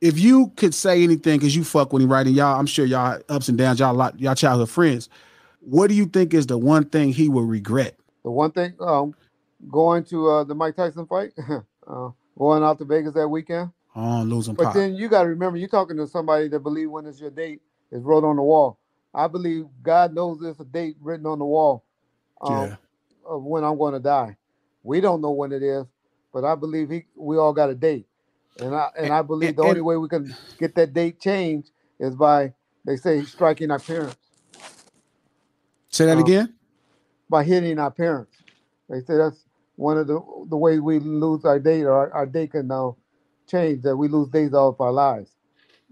If you could say anything, because you fuck him, right? And y'all, I'm sure y'all ups and downs, y'all lot, y'all childhood friends. What do you think is the one thing he will regret? The one thing, um, going to uh, the Mike Tyson fight, uh, going out to Vegas that weekend. Oh, losing But pop. then you got to remember, you're talking to somebody that believe when it's your date is wrote on the wall. I believe God knows there's a date written on the wall um, Yeah. of when I'm going to die. We don't know when it is, but I believe he. We all got a date, and I and I believe the and- only way we can get that date changed is by they say striking our parents Say that um, again. by hitting our parents. They say that's one of the the ways we lose our date or our, our date can now change that we lose days off our lives.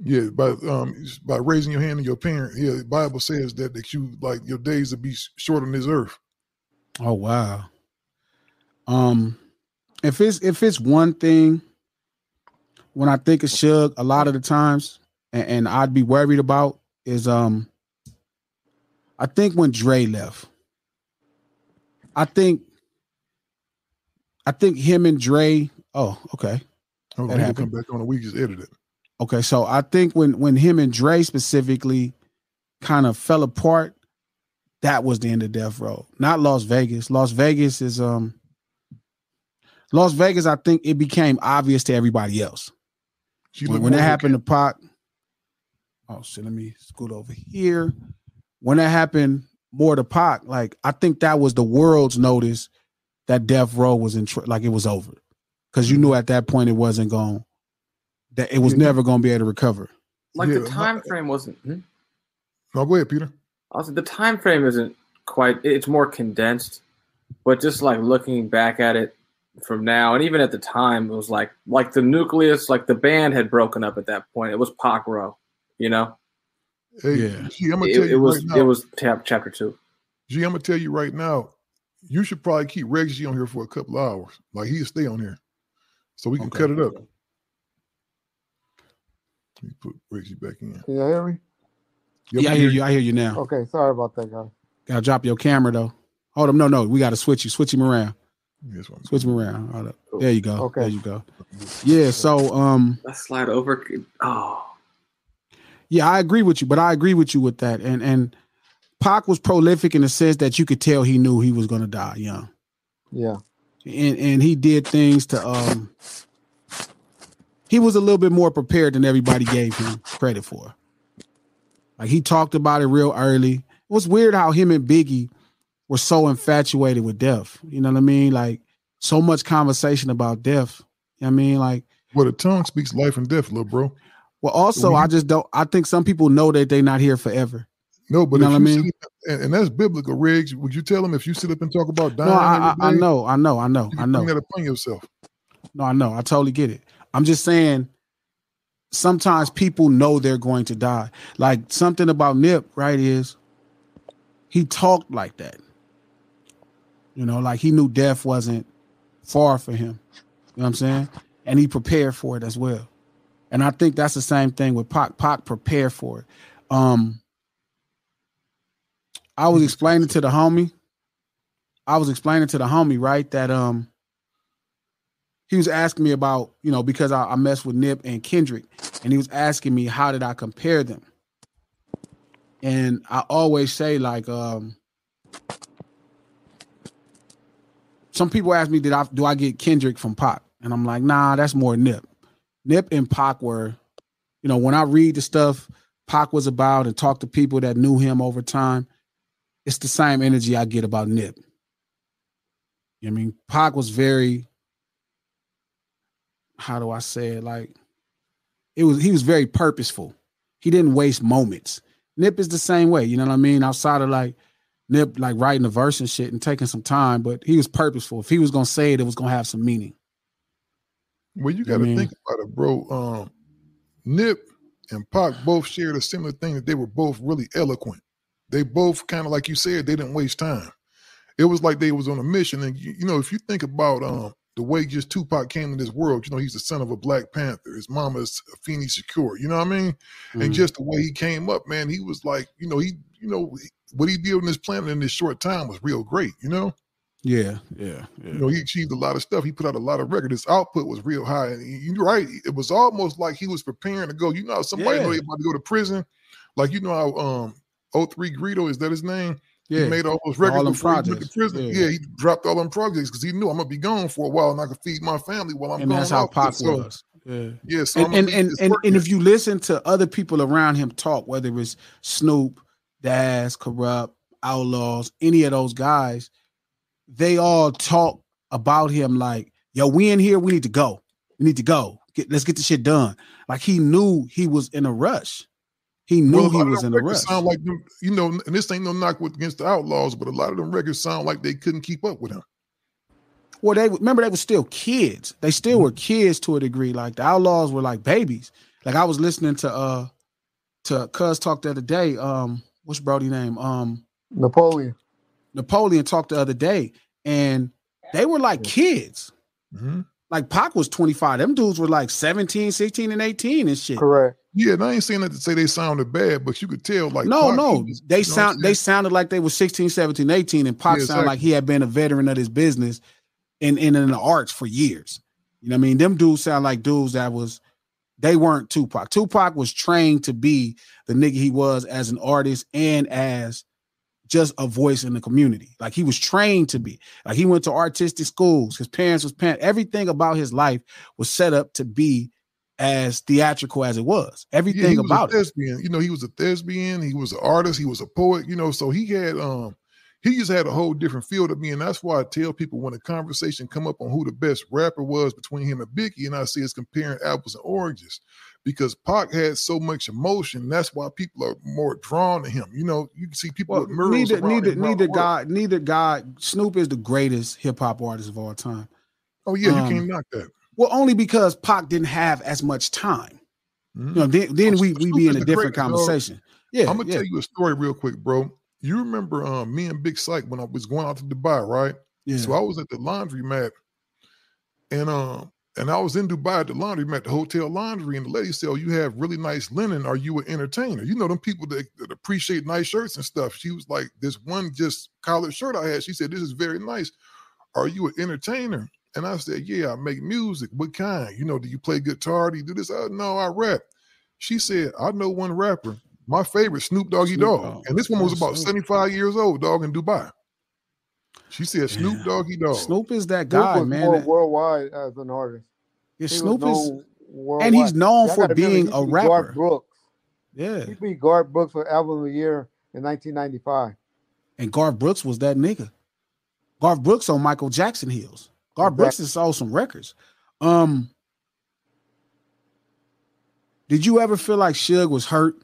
Yeah, by um by raising your hand to your parent. Yeah, the Bible says that that you like your days to be sh- short on this earth. Oh wow. Um, if it's if it's one thing, when I think of Suge, a lot of the times, and, and I'd be worried about is um, I think when Dre left, I think, I think him and Dre. Oh, okay. Hold on, come back on. We just edited. Okay, so I think when when him and Dre specifically kind of fell apart, that was the end of Death Row. Not Las Vegas. Las Vegas is um Las Vegas, I think it became obvious to everybody else. She When, when that happened to Pac, oh shit, let me scoot over here. When that happened more to Pac, like I think that was the world's notice that Death Row was in tr- like it was over. Cause you knew at that point it wasn't going that it was. Yeah. never gonna be able to recover. Like Yeah, the time frame wasn't. hmm? No, go ahead, Peter. Also, the time frame isn't quite. It's more condensed, but just like looking back at it from now, and even at the time, it was like like the nucleus, like the band had broken up at that point. It was Pac Row, you know. Hey, Yeah. G, I'm gonna It, tell it you was right now. it was chap, chapter two. gee i'm gonna tell you right now. You should probably keep Reg G on here for a couple hours. Like he'll stay on here, so we can Okay. cut it up. Let me put Reg G back in. Can you hear me? Yep, yeah, I hear hear you. I hear you now. Okay, sorry about that, guys. Gotta drop your camera though. Hold up, no, no, we gotta switch you. Switch him around. Yes, one. Switch him around. Hold up. Cool. There you go. Okay. There you go. Yeah. So um, That slide over. Oh, yeah, I agree with you, but I agree with you with that. And and Pac was prolific in the sense that you could tell he knew he was gonna die young. Yeah, and and he did things to um he was a little bit more prepared than everybody gave him credit for. Like he talked about it real early. It was weird how him and Biggie were so infatuated with death. You know what I mean? Like so much conversation about death. You know what I mean, like Well, the tongue speaks life and death, little bro. Well, also, I just don't. I think some people know that they're not here forever. No, but You know what I mean? and, and that's biblical, Riggs. Would you tell them if you sit up and talk about dying? No, I, I, every I know, I know, I know, you I can know. Bring yourself. No, I know. I totally get it. I'm just saying. Sometimes people know they're going to die. Like something about Nip, right? Is he talked like that? You know, like he knew death wasn't far for him. You know what I'm saying? And he prepared for it as well. And I think that's the same thing with Pac. Pac prepared for it. Um, I was explaining to the homie. I was explaining to the homie, right, that um he was asking me about, you know, because I, I messed with Nip and Kendrick, and he was asking me how did I compare them. And I always say, like, um, some people ask me, did I do I get Kendrick from Pac? And I'm like, nah, that's more Nip. Nip and Pac were, you know, when I read the stuff Pac was about and talk to people that knew him over time, it's the same energy I get about Nip. I mean, Pac was very, how do I say it? Like, it was he was very purposeful. He didn't waste moments. Nip is the same way, you know what I mean? Outside of like Nip like writing a verse and shit and taking some time, but he was purposeful. If he was gonna say it, it was gonna have some meaning. Well, you got to mean- think about it, bro. Um, Nip and Pac both shared a similar thing that they were both really eloquent. They both kind of like you said, they didn't waste time. It was like they was on a mission. And you, you know, if you think about um the way just Tupac came in this world, you know, he's the son of a Black Panther. His mama is Afeni Shakur. You know what I mean? Mhm. And just the way he came up, man, he was like, you know, he, you know, what he did on this planet in this short time was real great. You know. yeah, yeah, yeah. You know, he achieved a lot of stuff. He put out a lot of records. His output was real high. And you're right. It was almost like he was preparing to go. You know, how somebody know Yeah. they about to go to prison. Like you know how um 03 Greedo is that his name? yeah. He made all those records All them before he went to projects. prison. Yeah. Yeah. he dropped all them projects because he knew I'm gonna be gone for a while and I could feed my family while I'm and gone. that's how. Pac So, was. Yeah. Yeah, so and and and, and, and if you listen to other people around him talk, whether it's Snoop, Daz, Kurupt, Outlaws, any of those guys, they all talk about him like, "Yo, we in here. We need to go. We need to go. Get, let's get the shit done." Like he knew he was in a rush. He knew Well, he was in a rush. Sound like them, you know, and this ain't no knock with, against the Outlaws, but a lot of them records sound like they couldn't keep up with him. Well, they remember they were still kids. They still were kids to a degree. Like the outlaws were like babies. Like I was listening to uh to Cuz talk the other day. Um, what's Brody name? Um, Napoleon. Napoleon talked the other day, and they were like kids. Mhm. Like Pac was 25. Them dudes were like 17, 16, and 18 and shit. Correct. Yeah, and I ain't saying that to say they sounded bad, but you could tell like no, Pac, no. he was- They you know sound they sounded like they were 16, 17, 18, and Pac Yeah, sounded like he had been a veteran of his business and in, in the arts for years. You know what I mean? Them dudes sound like dudes that was they weren't Tupac. Tupac was trained to be the nigga he was as an artist and as just a voice in the community. Like he was trained to be. Like he went to artistic schools. His parents was parent. Everything about his life was set up to be as theatrical as it was. Everything he was about it. You know, he was a thespian. He was an artist. He was a poet. You know, so he had um he just had a whole different feel to me, and that's why I tell people when a conversation come up on who the best rapper was between him and Biggie, and I see it's comparing apples and oranges, because Pac had so much emotion. That's why people are more drawn to him. You know, you can see people Well, with murals neither neither neither. God neither God Snoop is the greatest hip hop artist of all time. Oh yeah, you um, can't knock that. Well, only because Pac didn't have as much time. Mhm. You know, then, then Oh, we Snoop we be in a different greatest, dog. conversation. Yeah, I'm gonna yeah, tell you a story real quick, bro. You remember um, me and Big Syke when I was going out to Dubai, right? yeah. So I was at the laundromat, and um, and I was in Dubai at the laundromat, the hotel laundry, and the lady said, "Oh, you have really nice linen. Are you an entertainer? You know them people that, that appreciate nice shirts and stuff." She was like, "This one just collared shirt I had." She said, "This is very nice. Are you an entertainer?" And I said, "Yeah, I make music. What kind? You know, do you play guitar? Do you do this?" Uh, no, I rap. She said, "I know one rapper." My favorite, Snoop Doggy Snoop Dogg. Dogg. And this one was Yeah, about Snoop. 75 years old, dog, in Dubai. She said Snoop Yeah. Doggy Dogg. Snoop is that Snoop guy, was man. more That- worldwide as an artist. yeah, He Snoop is, known and he's known Y'all for being a rapper. Garth Brooks. Yeah, He beat Garth Brooks for album of the year in 1995. and Garth Brooks was that nigga. Garth Brooks on Michael Jackson heels. Garth Brooks has sold some records. Um, Did you ever feel like Suge was hurt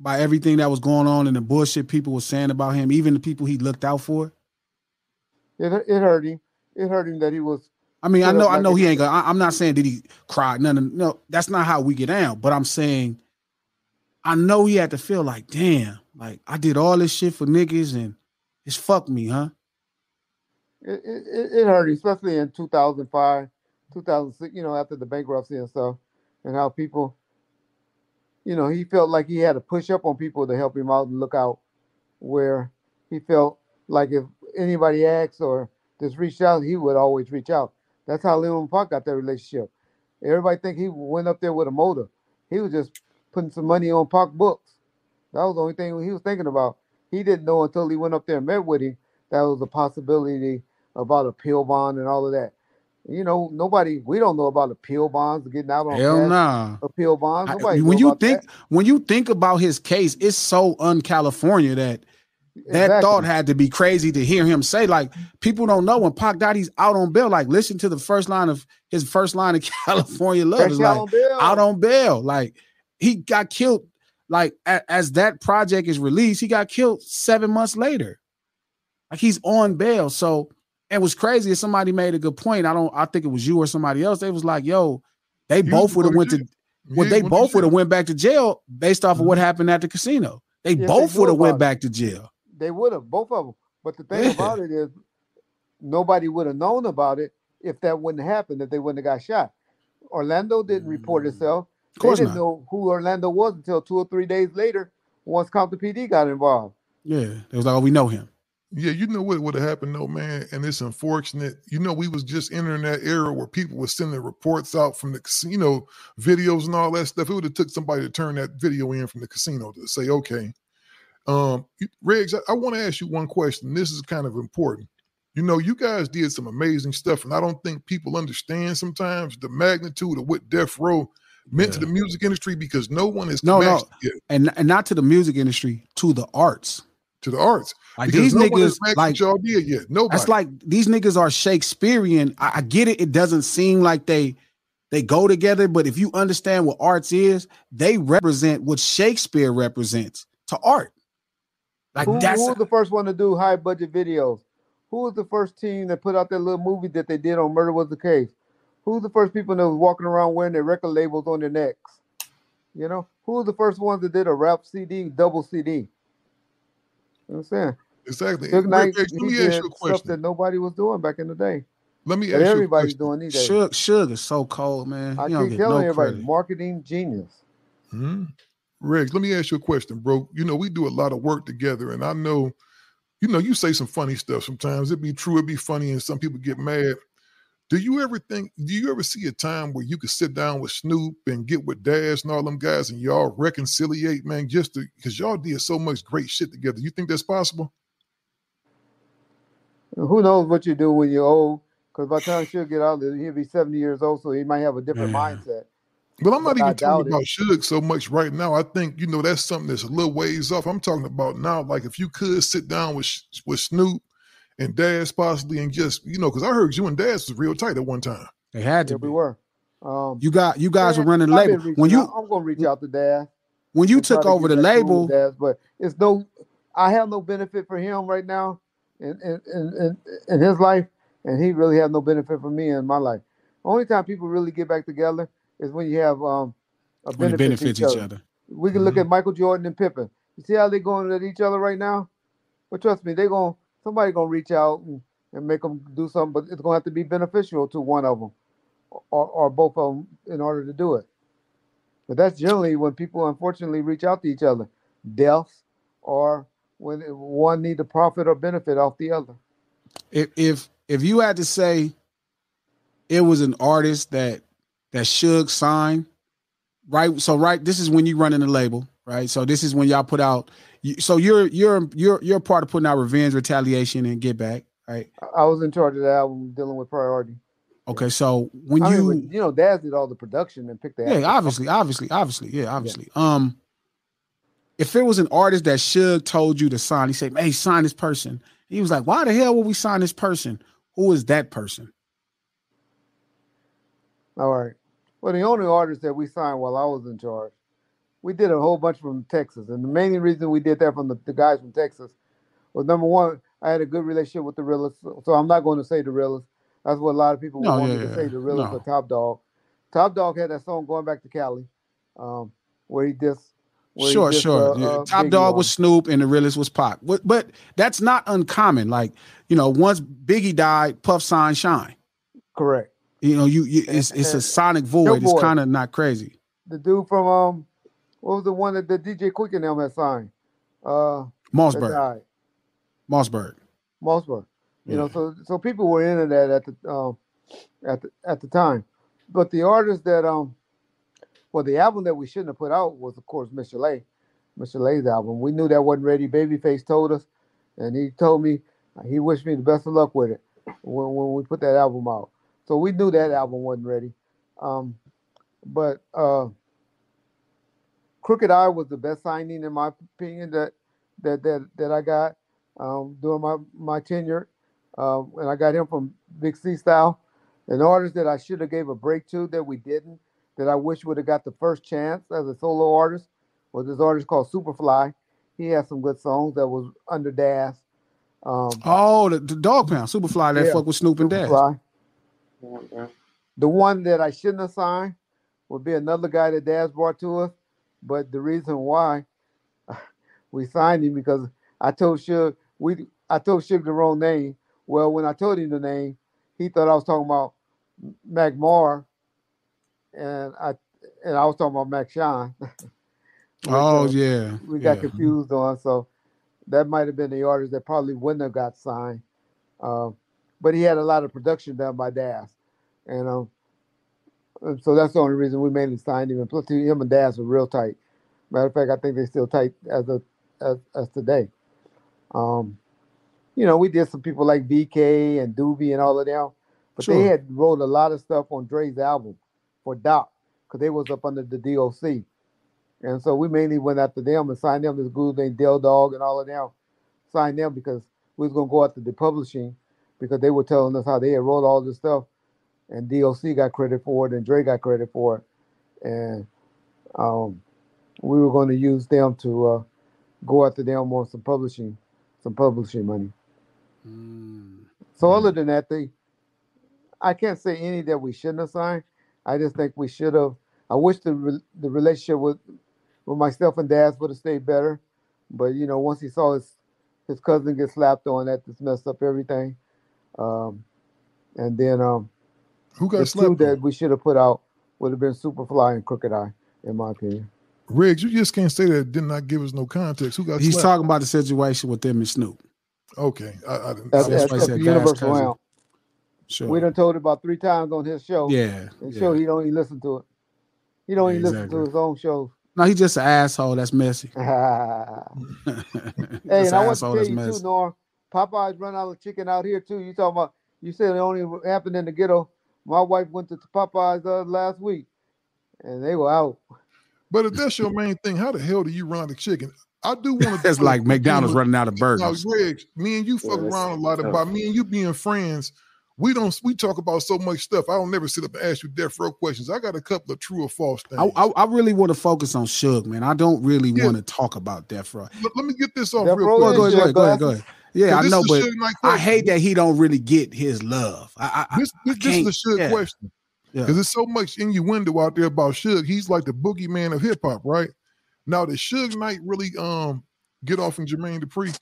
by everything that was going on and the bullshit people were saying about him, even the people he looked out for? It it hurt him. It hurt him that he was. I mean, I know, I know he ain't gonna. I, I'm not saying did he cry. None of no. That's not how we get down. But I'm saying, I know he had to feel like, damn, like I did all this shit for niggas and it's fuck me, huh? It, it, it- it hurt, especially in 2005, 2006. You know, after the bankruptcy and stuff, and how people, you know, he felt like he had to push up on people to help him out and look out. Where he felt like if anybody asked or just reached out, he would always reach out. That's how Lil and Pac got that relationship. Everybody think he went up there with a motive. He was just putting some money on Pac books. That was the only thing he was thinking about. He didn't know until he went up there and met with him that was a possibility about a pill bond and all of that. You know, nobody we don't know about appeal bonds getting out on Hell nah. appeal bonds. I- when you think that. when you think about his case, it's so un-California that that Exactly. thought had to be crazy to hear him say. Like people don't know when Pac he's out on bail. Like listen to the first line of his first line of California Love is out like on bail. out on bail. Like he got killed. Like a- as that project is released, he got killed seven months later. Like he's on bail. So it was crazy. If somebody made a good point, I don't. I think it was you or somebody else. They was like, "Yo, they was both would have went to to." Well, Yeah, they both would have went back to jail based off of what happened at the casino. They If they both would have went back to jail. They would have, both of them. But the thing Yeah. about it is, nobody would have known about it if that wouldn't have happened, if they wouldn't have got shot. Orlando didn't report itself. Mm. Of course they didn't not. know who Orlando was until two or three days later, once Compton PD got involved. Yeah, it was like, "Oh, we know him." Yeah, you know what would have happened though, man, and it's unfortunate. You know, we was just entering that era where people were sending reports out from the casino, videos and all that stuff. It would have took somebody to turn that video in from the casino to say, okay, um, Riggs, I, I want to ask you one question. This is kind of important. You know, you guys did some amazing stuff, and I don't think people understand sometimes the magnitude of what Death Row meant to the music industry because no one is No, no. it and and not to the music industry, to the arts. To the arts. Like these no niggas, like y'all did yet. Nobody. that's like these niggas are Shakespearean. I, I get it. It doesn't seem like they they go together, but if you understand what arts is, they represent what Shakespeare represents to art. Like who, that's who was the first one to do high budget videos? Who was the first team that put out that little movie that they did on Murder Was the Case? Who was the first people that was walking around wearing their record labels on their necks? You know, who was the first ones that did a rap CD, double CD? You know what I'm saying? exactly. Suge Rick, Knight, Riggs, let me ask you a stuff question. that nobody was doing back in the day. Let me ask you everybody's question. doing these days. Suge, Suge is so cold, man. I He don't keep get telling no everybody, credit. marketing genius. Hmm? Riggs, let me ask you a question, bro. You know, we do a lot of work together, and I know, you know, you say some funny stuff sometimes. It be true, it be funny, and some people get mad. Do you ever think, do you ever see a time where you could sit down with Snoop and get with Daz and all them guys and y'all reconciliate, man, just to, because y'all did so much great shit together? You think that's possible? Who knows what you do when you're old? Because by the time she'll get out, he'll be 70 years old, so he might have a different Man. mindset. Well, I'm not But I even talking doubt about Suge so much right now. I think you know that's something that's a little ways off. I'm talking about now, like if you could sit down with with Snoop and Daz possibly, and just you know, because I heard you and Daz was real tight at one time. They had Yeah, to we were. Um, You got you guys were running the label when you out. I'm gonna reach out to Dad. when you took to over get the label. with Daz, but it's no. I have no benefit for him right now, in in, in in in his life, and he really has no benefit for me in my life. Only time people really get back together is when you have um a When benefit to benefits each other. We can Mm-hmm. look at Michael Jordan and Pippen. You see how they're going at each other right now? But trust me, they going somebody gonna reach out and, and make them do something, but it's gonna have to be beneficial to one of them, or, or both of them, in order to do it. But that's generally when people unfortunately reach out to each other, death, or when one need to profit or benefit off the other. if if if you had to say it was an artist that that Suge signed, right? So right, this is when you running the label, right? So this is when y'all put out. So you're you're you're you're part of putting out Revenge, Retaliation, and Get Back, right? I- was in charge of that album dealing with priority. Okay, so when I you mean, you know, Daz did all the production and picked the yeah, obviously, obviously, obviously, yeah, obviously. Um, if it was an artist that Suge told you to sign, he said, "Hey, sign this person." He was like, "Why the hell would we sign this person? Who is that person?" All right. Well, the only artists that we signed while I was in charge, we did a whole bunch from Texas, and the main reason we did that from the, the guys from Texas was number one, I had a good relationship with the realists, so, I'm not going to say the realists. That's what a lot of people No, want yeah, me to say the realists No. Top Dog. Top Dog had that song going back to Cali, um, where he just Sure, dissed, sure. uh, Yeah, uh, Top dog on was Snoop and the realest was Pac. But, but that's not uncommon. Like, you know, once Biggie died, Puff signed Shine. correct. You know, you, you it's it's a sonic void. It's kind of not crazy. The dude from um, what was the one that the DJ Quik and them had signed? Uh, Mausberg. Mausberg. Mausberg. You know, so so people were into that at the um at the at the time. But the artist that um well the album that we shouldn't have put out was of course Mr. Lay. Mr. Lay's album. We knew that wasn't ready. Babyface told us, and he told me he wished me the best of luck with it when, when we put that album out. So we knew that album wasn't ready. Um but uh Crooked I was the best signing in my opinion that that that that I got um, during my my tenure, um, and I got him from Big C Style, an artist that I should have gave a break to that we didn't, that I wish would have got the first chance as a solo artist, was this artist called Soopafly. He had some good songs that was under Daz. Um, Oh, the, the dog pound, Soopafly that Yeah, fuck with Snoop and Daz. Soopafly. The one that I shouldn't have signed would be another guy that Daz brought to us. But the reason why we signed him because I told Suge we I told Suge the wrong name. Well, when I told him the name, he thought I was talking about Mac Moore, and I and I was talking about Mac. Which, Oh uh, yeah, we got yeah. confused on. So that might have been the artist that probably wouldn't have got signed. Um, but he had a lot of production done by Daz, and um, so that's the only reason we mainly signed him. And plus, he- him and Daz were real tight. Matter of fact, I think they're still tight as of as, as today. Um, you know, we did some people like VK and Doobie and all of them, but they had wrote a lot of stuff on Dre's album for Doc because they was up under the DOC. And so we mainly went after them and signed them. This group named Del Dog and all of them signed them because we was gonna go after the publishing because they were telling us how they had wrote all this stuff, and DOC got credit for it and Dre got credit for it, and um, we were going to use them to uh, go after them on some publishing, some publishing money. Mm. So other than that, they, I can't say any that we shouldn't have signed. I just think we should have. I wish the re- the relationship with with myself and Daz would have stayed better, but you know, once he saw his his cousin get slapped on, that just messed up everything. Um, and then um, Who the got two slapped? that we should have put out would have been Soopafly and Crooked I, in my opinion. Riggs, you just can't say that. Did not give us no context. Who got He's slapped? talking about the situation with them and Snoop. Okay, I, I didn't. That's, I- That's that's why I said the Daz Universal. Round. Sure. We done told it about three times on his show. yeah. And yeah. show he don't even listen to it. He don't Yeah, even listen to his own shows. No, he's just an asshole. That's messy. hey, That's and an I want to tell you messy. too, Norm. Popeyes run out of chicken out here too. You talking about? You said it only happened in the ghetto. My wife went to Popeyes uh, last week, and they were out. But if that's your main thing, how the hell do you run the chicken? I do want to. It's like McDonald's running out of Now, burgers. Greg, me and you fuck Yeah, around a lot tough. about me and you being friends. We don't. We talk about so much stuff. I don't never sit up and ask you death row questions. I got a couple of true or false things. I, I, I really want to focus on Suge, man. I don't really Yeah. want to talk about Death Row. let, let me get this off Death real quick. go ahead, go ahead, go ahead, go ahead. Yeah, 'Cause I know, but I hate that he don't really get his love. I, I, This, this, this is can't- the Suge yeah. question Yeah. because there's so much innuendo out there about Suge. He's like the boogeyman of hip hop, right? Now, did Suge Knight really um get off in Jermaine Dupri?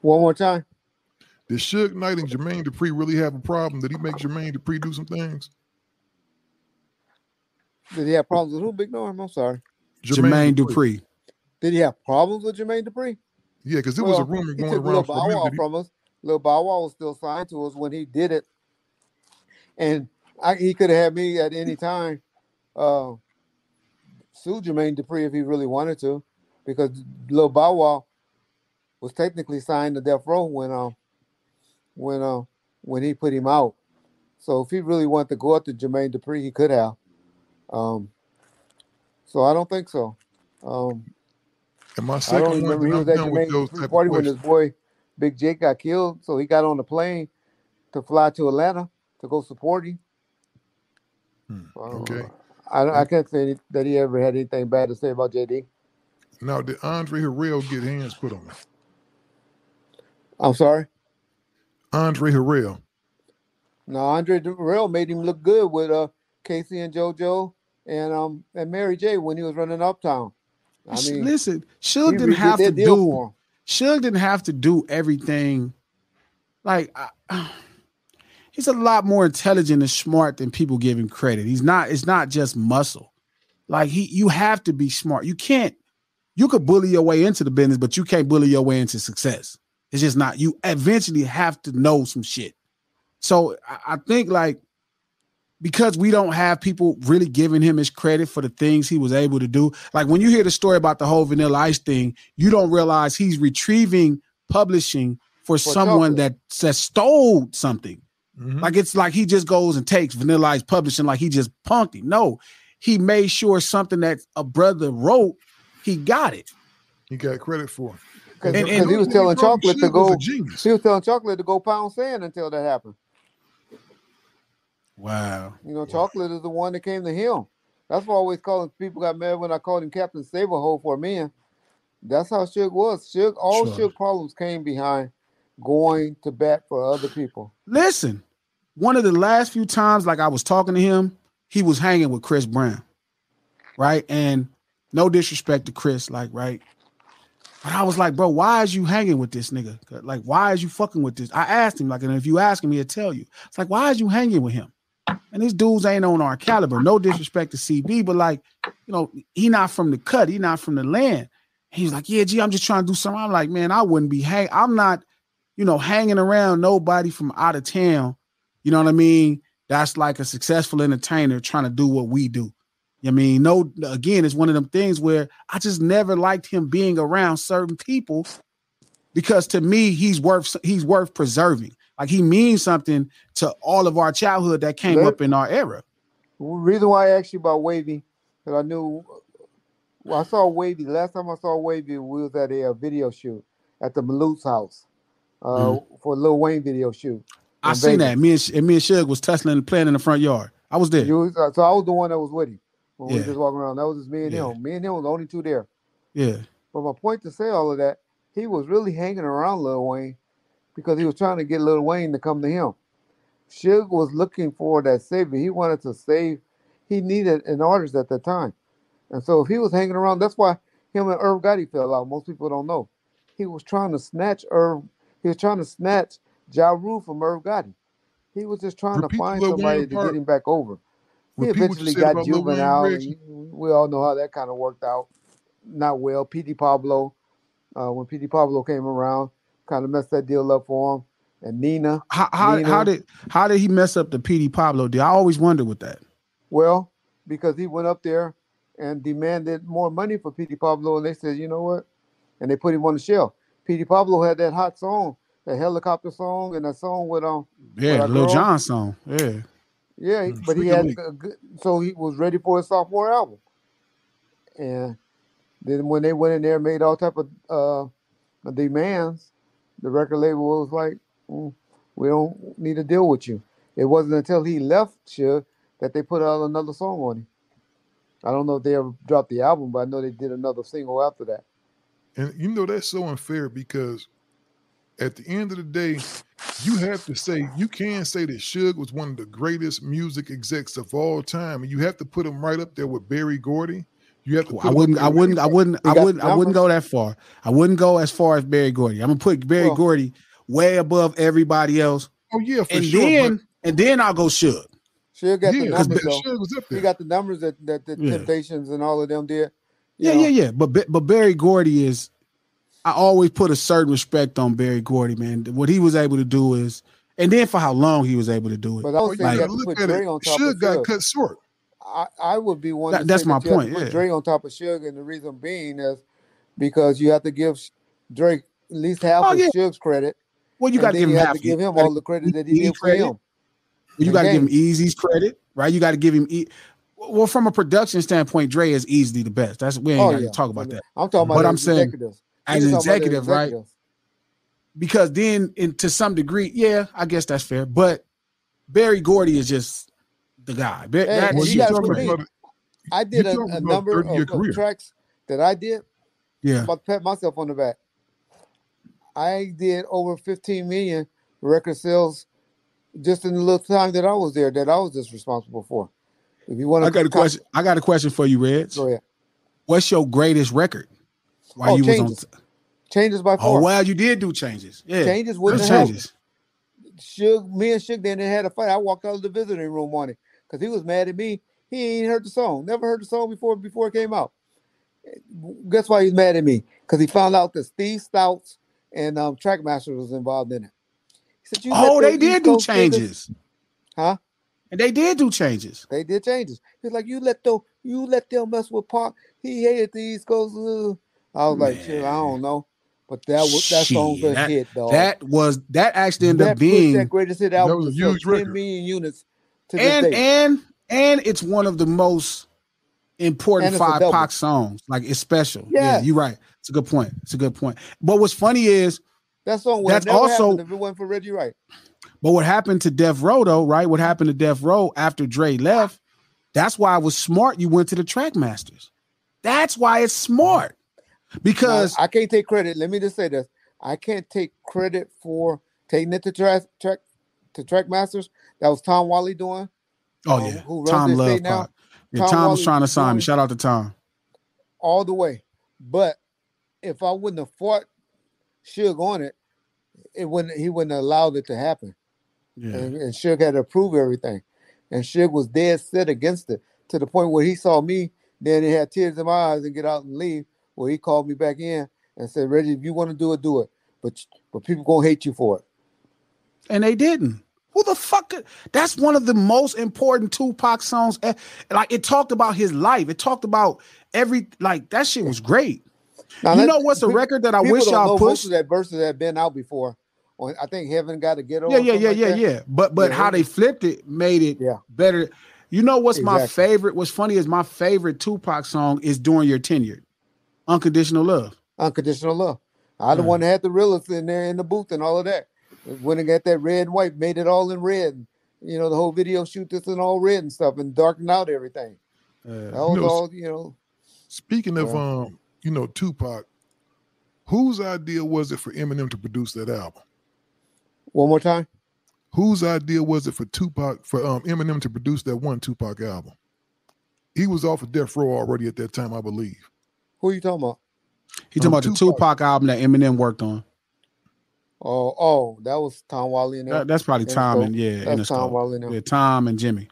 One more time. Did Suge Knight and Jermaine Dupri really have a problem? Did he make Jermaine Dupri do some things? Did he have problems with who? Big Norm. I'm sorry. Jermaine Dupri. Did he have problems with Jermaine Dupri? Yeah, because there was a rumor going Lil around for Bow a minute. Wow from us. Lil Bow Wow was still signed to us when he did it, and I, he could have had me at any time uh, sue Jermaine Dupri if he really wanted to, because Lil Bow Wow was technically signed to Death Row when uh, when uh, when he put him out. So if he really wanted to go after Jermaine Dupri, he could have. Um, so I don't think so. Um, And my I don't second one, remember he was at Jermaine Dupri's party when his boy Big Jake got killed. So he got on the plane to fly to Atlanta to go support him. Hmm, Okay. I, I can't say that he ever had anything bad to say about JD. Now, did Andre Harrell get hands put on him? I'm sorry. Andre Harrell. No, Andre Harrell made him look good with uh K-Ci and JoJo and um and Mary J when he was running Uptown. I mean, Listen, Suge didn't have to do. Suge didn't have to do everything. Like I, he's a lot more intelligent and smart than people give him credit. He's not. It's not just muscle. Like he, you have to be smart. You can't. You could bully your way into the business, but you can't bully your way into success. It's just not. You eventually have to know some shit. So I, I think like because we don't have people really giving him his credit for the things he was able to do. Like when you hear the story about the whole Vanilla Ice thing, you don't realize he's retrieving publishing for, someone chocolate. that, that stole something. Mhm. Like it's like he just goes and takes Vanilla Ice publishing like he just punked him. No, he made sure something that a brother wrote, he got it. He got credit for it. Because And- and- he was telling Chocolate to Suge was go. a. He was telling Chocolate to go pound sand until that happened. Wow. You know, Chocolate is the one that came to him. That's why I always calling people got mad when I called him Captain Saberhole for men. That's how Suge was. Suge, all Sure. Suge problems came behind going to bat for other people. Listen, one of the last few times, like I was talking to him, he was hanging with Chris Brown, right? And no disrespect to Chris, like, right? But I was like, bro, why is you hanging with this nigga? Like, why is you fucking with this? I asked him, like, and if you ask him, he'll tell you. It's like, why is you hanging with him? And these dudes ain't on our caliber. No disrespect to CB, but like, you know, he not from the cut. He not from the land. He's like, yeah, gee, I'm just trying to do something. I'm like, man, I wouldn't be hang. I'm not, you know, hanging around nobody from out of town. You know what I mean? That's like a successful entertainer trying to do what we do. I mean, no, again, it's one of them things where I just never liked him being around certain people because to me, he's worth he's worth preserving. Like he means something to all of our childhood that came Let- up in our era. Reason why I asked you about Wavy, because I knew well, I saw Wavy last time I saw Wavy, we was at a, uh video shoot at the Malut's house uh, for a Lil Wayne video shoot. I seen Vegas. that. Me and, and me and Suge was tussling and playing in the front yard. I was there. You was, uh, so I was the one that was with him when we Yeah. was just walking around. That was just me and Yeah. him. Me and him was the only two there. yeah. But my point to say all of that, he was really hanging around Lil Wayne because he was trying to get Lil Wayne to come to him. Suge was looking for that savior. He wanted to save. He needed an artist at that time, and so if he was hanging around, that's why him and Irv Gotti fell out. Most people don't know. He was trying to snatch Irv. He was trying to snatch Ja Rule from Irv Gotti. He was just trying Repeat to find somebody to get him back over. He Repeat eventually got about Lil Wayne, juvenile. and we all know how that kind of worked out. Not well. P.D. Pablo, uh, when P.D. Pablo came around, kind of messed that deal up for him. And Nina, How how, Nina. how did how did he mess up the PD Pablo deal? I always wondered with that. well, because he went up there and demanded more money for P.D. Pablo, and they said, you know what? And they put him on the shelf. P.D. Pablo had that hot song, the helicopter song, and that song with um, Yeah, What, Lil girl? Jon song. Yeah. Yeah, Mm, but he had a good, so he was ready for his sophomore album, and then when they went in there and made all type of uh, demands, the record label was like, "Mm, "We don't need to deal with you." It wasn't until he left Suge that they put out another song on him. I don't know if they ever dropped the album, but I know they did another single after that. And you know that's so unfair because at the end of the day, you have to say you can say that Suge was one of the greatest music execs of all time, and you have to put him right up there with Berry Gordy. You have to. Put I wouldn't. I wouldn't. I wouldn't. I wouldn't. I wouldn't go that far. I wouldn't go as far as Berry Gordy. I'm gonna put Barry Well- Gordy way above everybody else, Oh yeah, for and sure. then and then I'll go Suge. Suge but, got yeah, the 'cause numbers Ba- though. Suge He got the numbers that that the Yeah. Temptations and all of them did. Yeah, know. yeah, yeah. But but Berry Gordy is. I always put a certain respect on Berry Gordy, man. What he was able to do is, and then for how long he was able to do it. But I Oh, was you saying you Like- have gotta look put at Dre it. on top Suge of got Suge. cut short. I, I would be one. That- that's my that you have to point, yeah. Dre on top of Suge, and the reason being is because you have to give Drake at least half Oh, of yeah. Suge's credit. well, you got to give him half. to give him all the credit that he did for him. You got to give him. Eazy's credit, right? You got to give him. E- well, from a production standpoint, Dre is easily the best. That's we ain't Oh got to talk about that. I'm talking about But I'm saying. As an executive, right? Because then, in, to some degree, yeah, I guess that's fair. But Berry Gordy is just the guy. That, Hey, that well, you shit gotta was talking crazy. believe- about- I did a, a number 30-year of, tracks that I did. Yeah. To pat myself on the back. I did over 15 million record sales just in the little time that I was there that I was just responsible for. If you want to, I got a question. I got a question for you, Reds. Go ahead. What's your greatest record? While Oh, you changes. was on Changes by Oh far. well, you did do changes. Yeah. Changes wouldn't Those have helped. changes. Suge, me and Suge then had a fight. I walked out of the visiting room on it because he was mad at me. He ain't heard the song. Never heard the song before before it came out. Guess why he's mad at me? Because he found out that Steve Stouts and um, Trackmaster was involved in it. He said, "You Oh, they did East do Coast niggas-" changes. Huh? And they did do changes. They did changes. He's like, you let them, you let them mess with Park. He hated the East Coast. uh." I was like, shit, I don't know, but that was that song's Shit, a hit, dog. That was that actually ended that up being that greatest hit album That was a huge 10 record. million units and and and it's one of the most important And it's a five. Pac songs. Like it's special. Yeah, Yes. you're right. It's a good point. It's a good point. But what's funny is, that song that's also- if it wasn't for Reggie Wright. but what happened to Death Row though, right? What happened to Death Row after Dre left? That's why it was smart. You went to the Trackmasters. That's why it's smart. Because Now, I can't take credit. Let me just say this: I can't take credit for taking it to track track to track masters. That was Tom Whalley doing. oh um, yeah, who runs Tom estate now? Yeah, Tom Tom was trying to sign me. Shout out to Tom. all the way. But if I wouldn't have fought Suge on it, it wouldn't. He wouldn't have allowed it to happen. Yeah. And, and Suge had to approve everything, and Suge was dead set against it to the point where he saw me. Then he had tears in my eyes and get out and leave. Where he called me back in and said, "Reggie, if you want to do it, do it. But but people gonna hate you for it." and they didn't. Who the fuck? That's one of the most important Tupac songs. Like it talked about his life. It talked about every like that shit was great. Now, you let- know what's a record that I wish y'all pushed? that verses that had been out before. On I think Heaven Got to Get Over. Yeah, yeah, yeah, like yeah, that. yeah. But but Yeah, how they flipped it made it Yeah. better. You know what's my favorite? What's funny is my favorite Tupac song is "During Your Tenure," "Unconditional Love." Unconditional Love. I the one that had the realist in there in the booth and all of that. When it got that red and white, made it all in red. You know, the whole video shoot this in all red and stuff and darkened out everything. That was No, all, you know. Speaking of Yeah. um, you know, Tupac, whose idea was it for Eminem to produce that album? One more time. Whose idea was it for Tupac for um Eminem to produce that one Tupac album? He was off of Death Row already at that time, I believe. Who are you talking about? He talking Um, about the Tupac. Tupac album that Eminem worked on. Oh, oh, that was Tom Whalley and That- that's probably Interscope. Tom and yeah, That's Tom Interscope. Wally and. Yeah, Tom and Jimmy.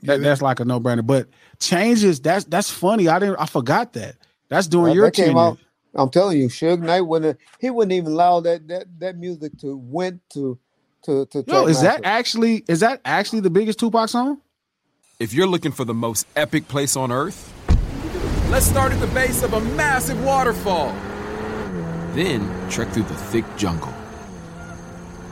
Yeah, that's like a no brainer. But changes. That's that's funny. I didn't. I forgot that. That's during That- your that came out. I'm telling you, Suge Knight wouldn't he wouldn't even allow that that that music to went to to to Yo, is that actually is that actually the biggest Tupac song? If you're looking for the most epic place on earth, let's start at the base of a massive waterfall. Then trek through the thick jungle.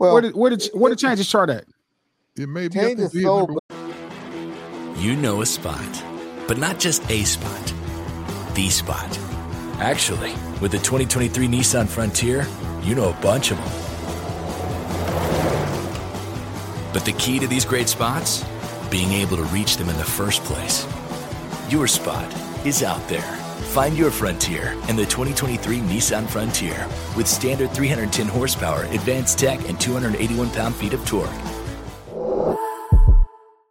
Well, where did where did where did changes chart at? It may be change is so. You know a spot, but not just a spot, the spot. Actually, with the 2023 Nissan Frontier, you know a bunch of them. But the key to these great spots? Being able to reach them in the first place. Your spot is out there. Find your frontier in the 2023 Nissan Frontier with standard 310 horsepower, advanced tech, and 281 pound feet of torque.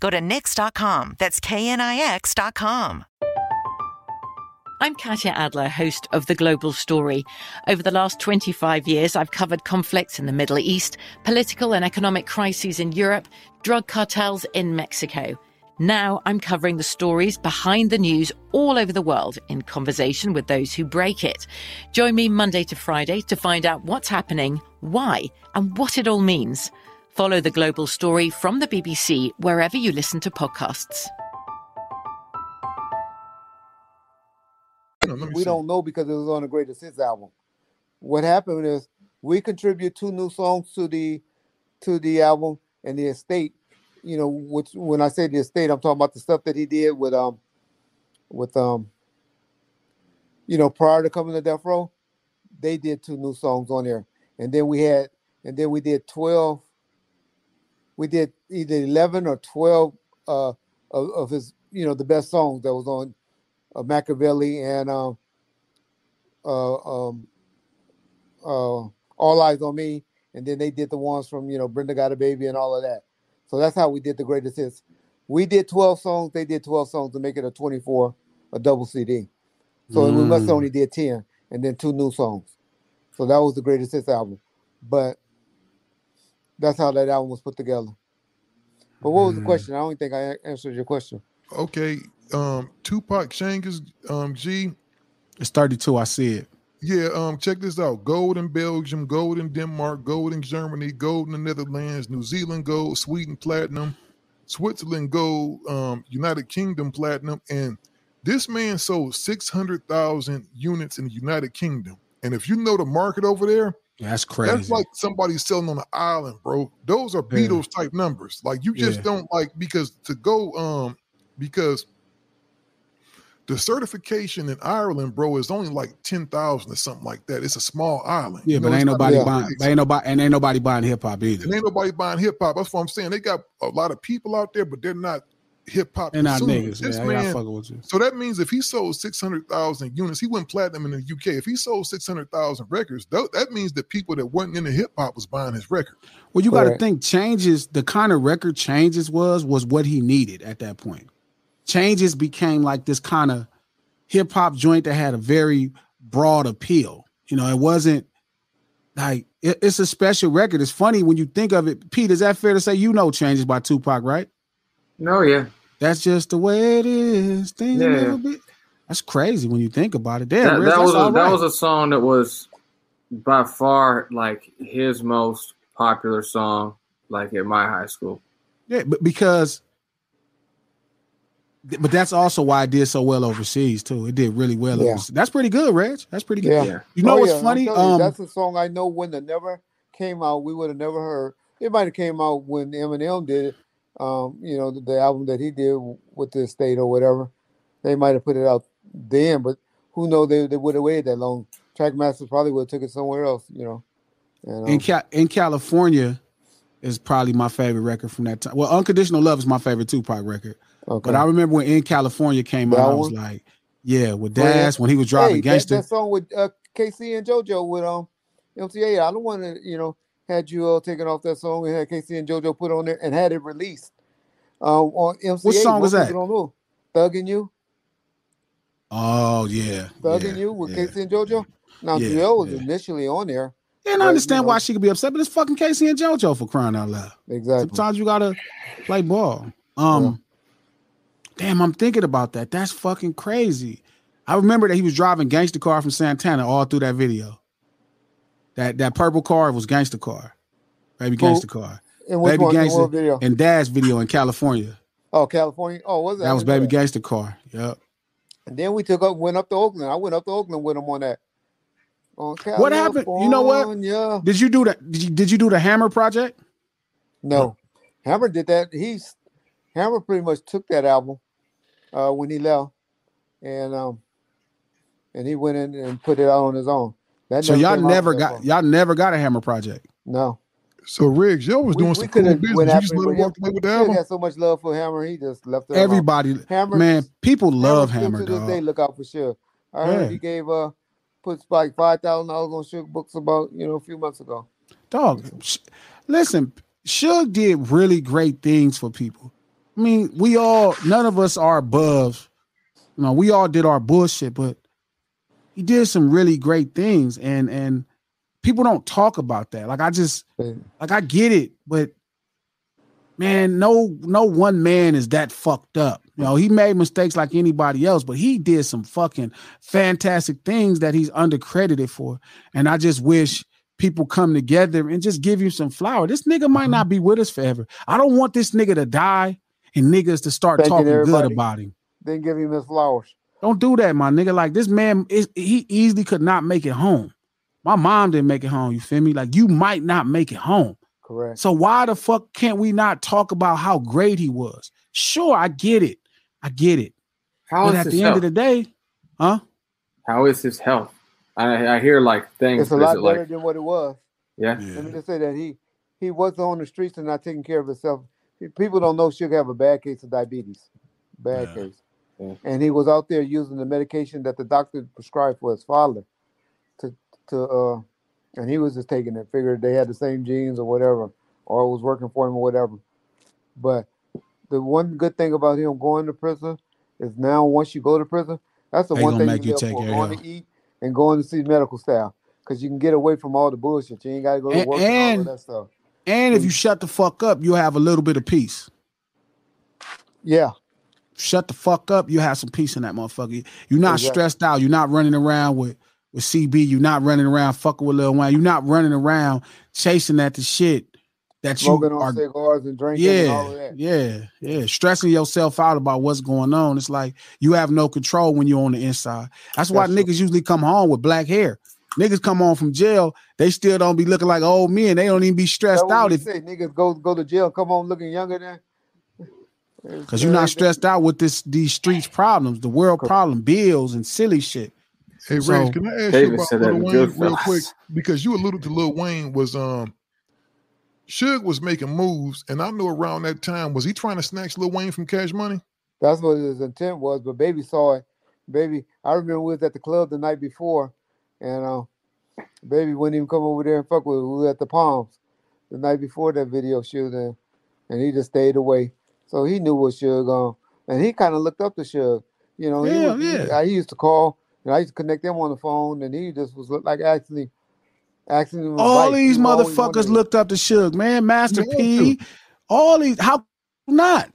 Go to Knix.com. That's KNIX.com. I'm Katya Adler, host of The Global Story. Over the last 25 years, I've covered conflicts in the Middle East, political and economic crises in Europe, drug cartels in Mexico. Now I'm covering the stories behind the news all over the world in conversation with those who break it. Join me Monday to Friday to find out what's happening, why, and what it all means. Follow the global story from the BBC wherever you listen to podcasts. we don't know because it was on the Greatest Hits album. What happened is we contribute two new songs to the to the album and the estate. You know, which when I say the estate, I'm talking about the stuff that he did with um with um you know prior to coming to Death Row. They did two new songs on there, and then we had and then we did twelve. We did either eleven or twelve uh, of, of his you know the best songs that was on uh, Makaveli and um, uh, um, uh, All Eyez on Me, and then they did the ones from you know Brenda Got a Baby and all of that. So that's how we did the greatest hits. We did 12 songs, they did 12 songs to make it a 24, a double CD. So mm. we must only did 10 and then two new songs. So that was the greatest hits album. But that's how that album was put together. But what was the question? I don't think I answered your question. Okay, um Tupac Shangus um G. It's 32, I see it. Yeah, um, check this out. Gold in Belgium, gold in Denmark, gold in Germany, gold in the Netherlands, New Zealand gold, Sweden platinum, Switzerland gold, um, United Kingdom platinum, and this man sold 600,000 units in the United Kingdom. And if you know the market over there, that's crazy. That's like somebody selling on an island, bro. Those are yeah. Beatles type numbers. Like you just yeah. don't like because to go um because the certification in Ireland, bro, is only like ten thousand or something like that. It's a small island. Yeah, you know, but ain't nobody buying. Ain't nobody, and ain't nobody buying hip hop either. And ain't nobody buying hip hop. That's what I'm saying. They got a lot of people out there, but they're not hip hop. They're not niggas. This man, man so that means if he sold six hundred thousand units, he went platinum in the UK. If he sold six hundred thousand records, that, that means that people that weren't into hip hop was buying his record. Well, you got to think changes. The kind of record changes was was what he needed at that point. Changes became like this kind of hip hop joint that had a very broad appeal. You know, it wasn't like it, it's a special record. It's funny when you think of it. Pete, is that fair to say you know changes by Tupac, right? No, yeah. That's just the way it is. Things yeah. a little bit. That's crazy when you think about it. Damn, that, that was a, right. that was a song that was by far like his most popular song, like at my high school. Yeah, but because but that's also why it did so well overseas too. It did really well. Yeah. overseas. That's pretty good, Reg. That's pretty good. Yeah. Yeah. You know Oh, what's yeah, funny? telling you, Um, that's a song I know when it never came out, we would have never heard. It might have came out when Eminem did it. Um, you know, the, the album that he did with the state or whatever. They might have put it out then, but who knows? they, they would have waited that long. Trackmasters probably would have took it somewhere else, you know. And, in um, Ca- in California is probably my favorite record from that time. Well, Unconditional Love is my favorite Tupac record. okay. But I remember when In California came That out, I was like, yeah, with. Daz when he was driving hey, that, gangster. that song with uh, K-Ci and JoJo with um MCA. I don't want to, you know, had you all taken off that song and had K-Ci and JoJo put on there and had it released um, on MCA. What song was that? Don't know. Thug and You, Oh yeah, Thug yeah, You with yeah. K-Ci and JoJo. Now Yeah, Joel was yeah. initially on there. And I you understand why she could be upset, but it's fucking K-Ci and JoJo for crying out loud. Exactly. Sometimes you gotta play ball. Um, damn, I'm thinking about that. That's fucking crazy. I remember that he was driving gangster car from Santana all through that video. That that purple car was gangster car, baby gangster car, And baby one? Gangster, video? and Dad's video in California. Oh, California. Oh, was that? That was baby that. gangster car. Yep. And then we took up, went up to Oakland. I went up to Oakland with him on that. On What happened? You know what? California. Did you do that? Did you, did you do the Hammer project? No, Hammer did that. He's Hammer pretty much took that album uh, when he left, and um, and he went in and put it out on his own. That So y'all never got y'all never got a Hammer project. no. So Riggs, y'all was We, doing we some cool business. You just let him walk away with the album. had so much love for Hammer, he just left it. Everybody, Hammer, man, people love Hammer, to this dog. day look out for sure. I heard Yeah. he gave uh put like five thousand dollars on Suge books about you know a few months ago. Dog, sh- listen, Suge did really great things for people. I mean, we all, none of us are above. You know, we all did our bullshit, but he did some really great things, and and people don't talk about that. Like I just, like I get it, but man, no, no one man is that fucked up. You know, he made mistakes like anybody else, but he did some fucking fantastic things that he's undercredited for. And I just wish people come together and just give you some flour. This nigga might not mm-hmm. be with us forever. I don't want this nigga to die and niggas to start Thanking talking good about him. Then give him his flowers. Don't do that, my nigga. Like this man, is, he easily could not make it home. My mom didn't make it home. You feel me? Like you might not make it home. Correct. So why the fuck can't we not talk about how great he was? Sure, I get it. I get it. How but is at his the end of the day, huh? How is his health? I, I hear like things. It's a lot it better like, than what it was. yeah. Let me just say that he he was on the streets and not taking care of himself. People don't know Suge have a bad case of diabetes, bad case, Yeah. and he was out there using the medication that the doctor prescribed for his father, to to uh, and he was just taking it. Figured they had the same genes or whatever, or it was working for him or whatever. But the one good thing about him going to prison is now once you go to prison, that's the They one thing you you take for: care of going to eat and going to see medical staff. Because you can get away from all the bullshit. You ain't got to go to And- work and, all and- of that stuff. And if you shut the fuck up, you'll have a little bit of peace. Yeah, Shut the fuck up, you have some peace in that motherfucker. You're not Exactly. stressed out. You're not running around with with CB. You're not running around fucking with Lil Wayne. You're not running around chasing at the shit that you smoking on are. cigars and drinking and all Yeah, that. yeah, yeah. Stressing yourself out about what's going on. It's like you have no control when you're on the inside. That's why true. niggas usually come home with black hair. Niggas come home from jail, they still don't be looking like old men. They don't even be stressed out if say. Niggas go go to jail, come home looking younger than. Because you're not stressed out with this these streets problems, the world problem, bills and silly shit. Hey, So- Riggs, can I ask David you about Lil Wayne real Goodfellas. quick? Because you alluded to Lil Wayne was um Suge was making moves, and I know around that time was he trying to snatch Lil Wayne from Cash Money? That's what his intent was, but Baby saw it. Baby, I remember we was at the club the night before, and uh, Baby wouldn't even come over there and fuck with. us. We were at the Palms the night before that video shoot, and, and he just stayed away. So he knew what Suge on, and he kind of looked up to Suge. You know, he, Yeah, was, he- yeah. I used to call, and I used to connect them on the phone, and he just was like actually actually. him. All these He always motherfuckers looked up to Suge, man. Master You had P, all these how not?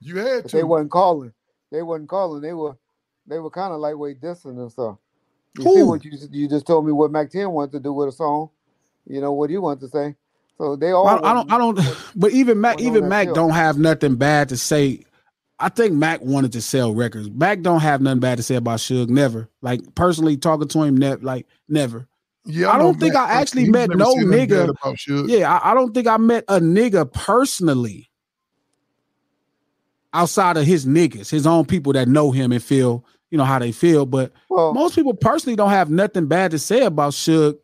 You had But they to. wasn't calling. They wasn't calling. They were they were kind of lightweight dissing and stuff. You see what you you just told me what Mack 10 wanted to do with a song. You know what he wanted to say. So they all I, I don't I don't but even Mack even Mack field. don't have nothing bad to say I think Mack wanted to sell records. Mack don't have nothing bad to say about Suge. Never. Like personally talking to him, ne- like never. Yeah, I, know don't think Mack, I actually met no said nothing bad nigga. about Suge. Yeah, I, I don't think I met a nigga personally outside of his niggas, his own people that know him and feel, you know, how they feel. But Well, most people personally don't have nothing bad to say about Suge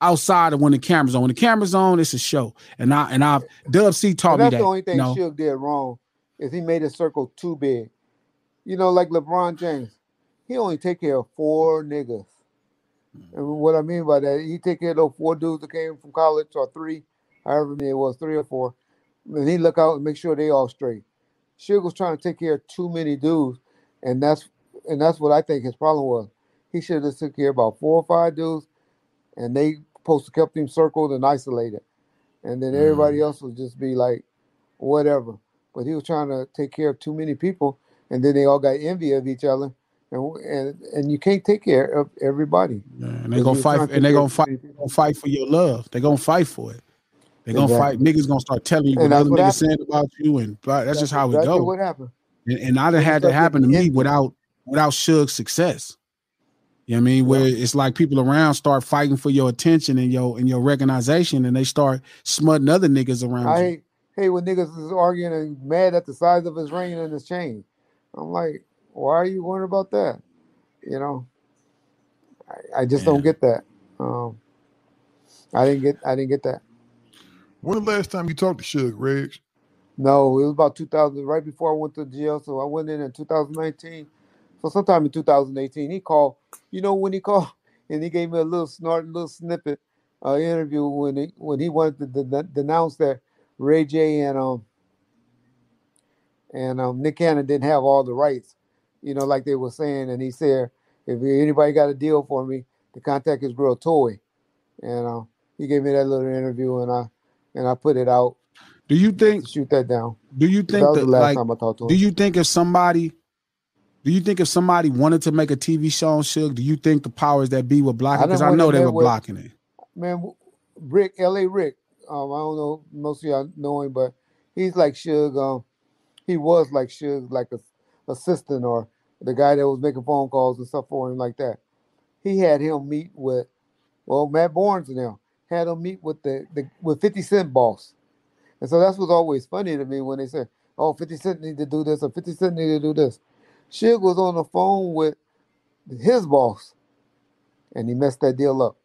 outside of when the camera's on. When the camera's on, it's a show. And I and I Dub C taught and me that's that. the only thing you know? Suge did wrong is he made his circle too big. You know, like LeBron James, he only take care of four niggas. And what I mean by that, he take care of those four dudes that came from college or three, however many it was, three or four. And he look out and make sure they all straight. Suge was trying to take care of too many dudes, and that's and that's what I think his problem was. He should have took care of about four or five dudes, and they supposed to kept him circled and isolated, and then mm. everybody else would just be like, whatever. But he was trying to take care of too many people, and then they all got envy of each other, and and and you can't take care of everybody. Yeah, and they gonna fight and they gonna fight many gonna fight for your love. They gonna fight for it. They gonna fight. Niggas gonna start telling you what And that's other what niggas happened. saying about you, and blah, that's just how it exactly goes. what happened. And, and I done had that happen to me without without Suge's success. You know what I mean? Where it's like people around start fighting for your attention and your and your recognition, and they start smutting other niggas around I you. hate hate when niggas is arguing and mad at the size of his ring and his chain. I'm like, why are you worried about that? You know, I, I just don't get that. Um, I didn't get I didn't get that. When the last time you talked to Suge, Reg? No, it was about 2000, right before I went to jail. So I went in in 2019. So sometime in 2018, he called. You know when he called and he gave me a little snort, little snippet uh, interview when he when he wanted to de- denounce that Ray J and um and um Nick Cannon didn't have all the rights, you know, like they were saying. And he said, if anybody got a deal for me, to contact his girl Toy. And uh, he gave me that little interview, and I and I put it out. Do you think shoot that down? Do you That think was that, the last like, time I talked to him. do you think if somebody do you think if somebody wanted to make a TV show on Suge, do you think the powers that be would block it? Because I know they were with- blocking it. man, Rick, L.A. Rick. Um, I don't know most of y'all know him, but he's like Suge. Um, he was like Suge, like a assistant or the guy that was making phone calls and stuff for him like that. He had him meet with, well, Matt Barnes now had him meet with the, the with 50 Cent boss. And so that's what's always funny to me when they say, oh, 50 Cent need to do this or 50 Cent need to do this. Suge was on the phone with his boss and he messed that deal up.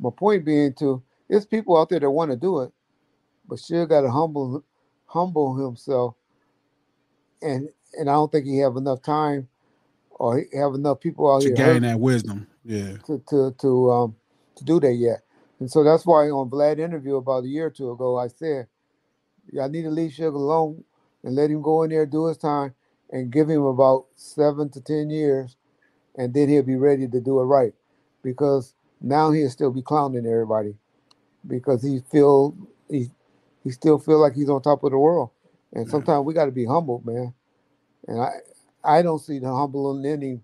My point being to there's people out there that want to do it, but Suge got to humble humble himself, and and I don't think he have enough time or he have enough people out here To here gain that wisdom. Yeah. to to to um to do that yet. And so that's why on Vlad interview about a year or two ago, I said, y'all need to leave Sugar alone and let him go in there do his time and give him about seven to ten years, and then he'll be ready to do it right. Because now he'll still be clowning everybody because he feel he he still feel like he's on top of the world. And sometimes we got to be humble, man. And I I don't see the humble in him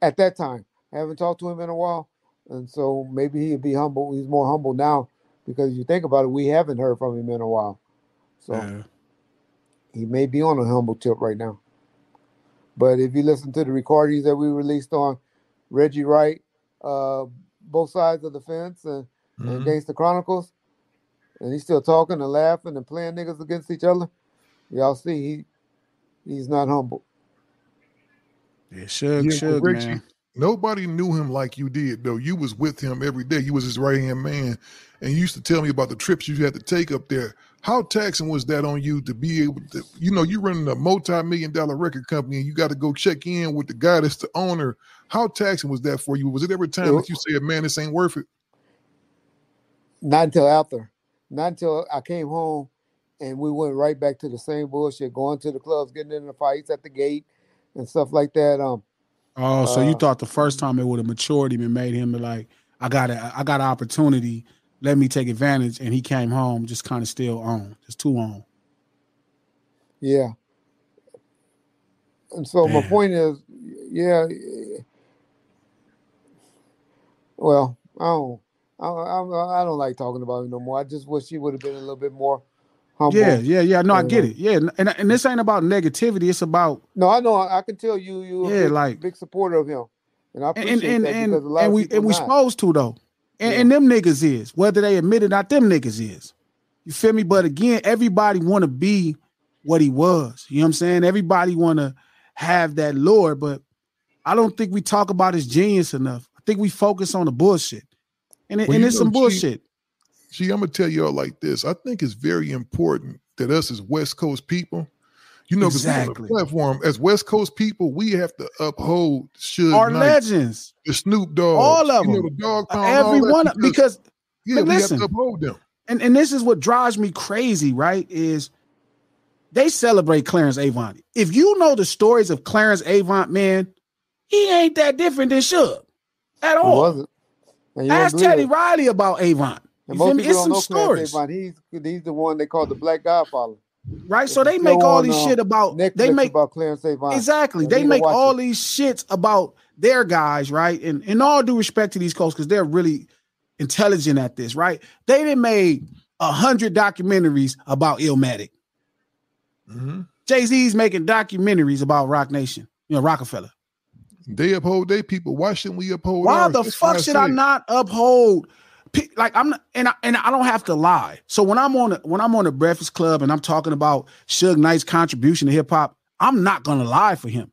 at that time. I haven't talked to him in a while, and so maybe he'll be humble. He's more humble now because you think about it, we haven't heard from him in a while. So Yeah. He may be on a humble tip right now. But if you listen to the recordings that we released on Reggie Wright, uh, both sides of the fence, and, and Mhm. Gangsta Chronicles, and he's still talking and laughing and playing niggas against each other, y'all see he he's not humble. Yeah, Suge, Yeah, but Suge, man. Nobody knew him like you did, though. You was with him every day. You was his right hand man, and you used to tell me about the trips you had to take up there. How taxing was that on you to be able to, you know, you running a multi-million dollar record company, and you got to go check in with the guy that's the owner. How taxing was that for you? Was it every time that you said, "Man, this ain't worth it"? Not until after. Not until I came home and we went right back to the same bullshit, going to the clubs, getting in the fights at the gate and stuff like that. Um Oh, so you Uh, thought the first time it would have matured him and made him like, I got a, I got an opportunity. Let me take advantage. And he came home just kind of still on, just too on. Yeah. And so my point is, yeah. Well, I don't, I, I, I don't like talking about it no more. I just wish he would have been a little bit more humble. Yeah, yeah, yeah. No, I get it. Yeah, and and this ain't about negativity. It's about No, I know. I can tell you, you Yeah, big, like- big supporter of him, and I appreciate and that and, because a lot and of we people and we not. supposed to though, and, and them niggas is whether they admit it or not. Them niggas is. You feel me? But again, everybody want to be what he was. You know what I'm saying? Everybody want to have that lore, but I don't think we talk about his genius enough. I think we focus on the bullshit, and it, Well, and it's some know, bullshit. See, I'm gonna tell y'all like this. I think it's very important that us as West Coast people, you know, because Exactly. platform as West Coast people, we have to uphold Suge Our Knight, legends, the Snoop Dogg, all of you know, them, the Dog Pound, every one of- because yeah, but we listen, have to uphold them. and and this is what drives me crazy, right? Is they celebrate Clarence Avant. If you know the stories of Clarence Avant, man, he ain't that different than Suge at all. wasn't. And you won't Ask Teddy it. Riley about Avant. And most people It's don't some know stories, Clarence Avant. He's he's the one they call the Black Godfather. right? So they make all on, these uh, shit about they make about Clarence Avant. Exactly. They make all it. these shits about their guys, right? And in all due respect to these coaches, because they're really intelligent at this, right? They done made a hundred documentaries about Illmatic. Mhm. Jay Z's making documentaries about Roc Nation, you know, Roc-A-Fella. They uphold their people. Why shouldn't we uphold? Why ours? the That's fuck should I say- not uphold? Like I'm not, and I, and I don't have to lie. So when I'm on the, when I'm on the Breakfast Club and I'm talking about Suge Knight's contribution to hip hop, I'm not gonna lie for him.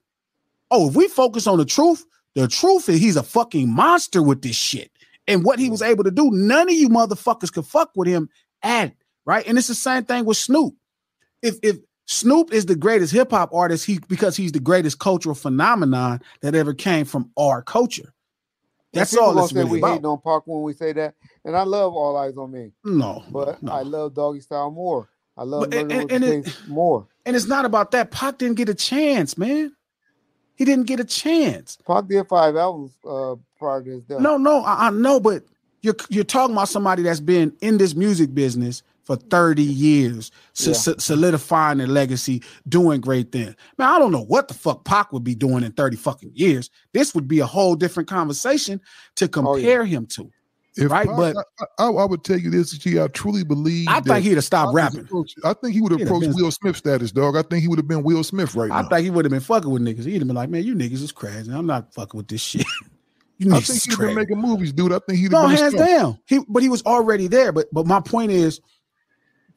Oh, if we focus on the truth, the truth is he's a fucking monster with this shit. And what he was able to do, none of you motherfuckers could fuck with him at right. And it's the same thing with Snoop. If if Snoop is the greatest hip hop artist, he because he's the greatest cultural phenomenon that ever came from our culture. That's all say really we about. hating on Pac when we say that, and I love All Eyez on Me, No, but no. I love Doggy Style more. I love But- and- and- and it- more. And it's not about that. Pac didn't get a chance, man. He didn't get a chance. Pac did five albums uh, prior to his death. No, no, I, I know, but you're you're talking about somebody that's been in this music business for 30 years, so, Yeah. so- solidifying their legacy, doing great things. Man, I don't know what the fuck Pac would be doing in 30 fucking years. This would be a whole different conversation to Oh, compare him to. If right? Pac- But- I, I, I would tell you this, G. I truly believe. I think he'd have stopped rapping. I think he would have approached Will Smith status, dog. I think he would have been Will Smith right I now. I think he would have been fucking with niggas. He'd have been like, man, you niggas is crazy. I'm not fucking with this shit. you I think he'd have been making movies, dude. I think he'd have No, been a hands star. down. He but he was already there. But but my point is,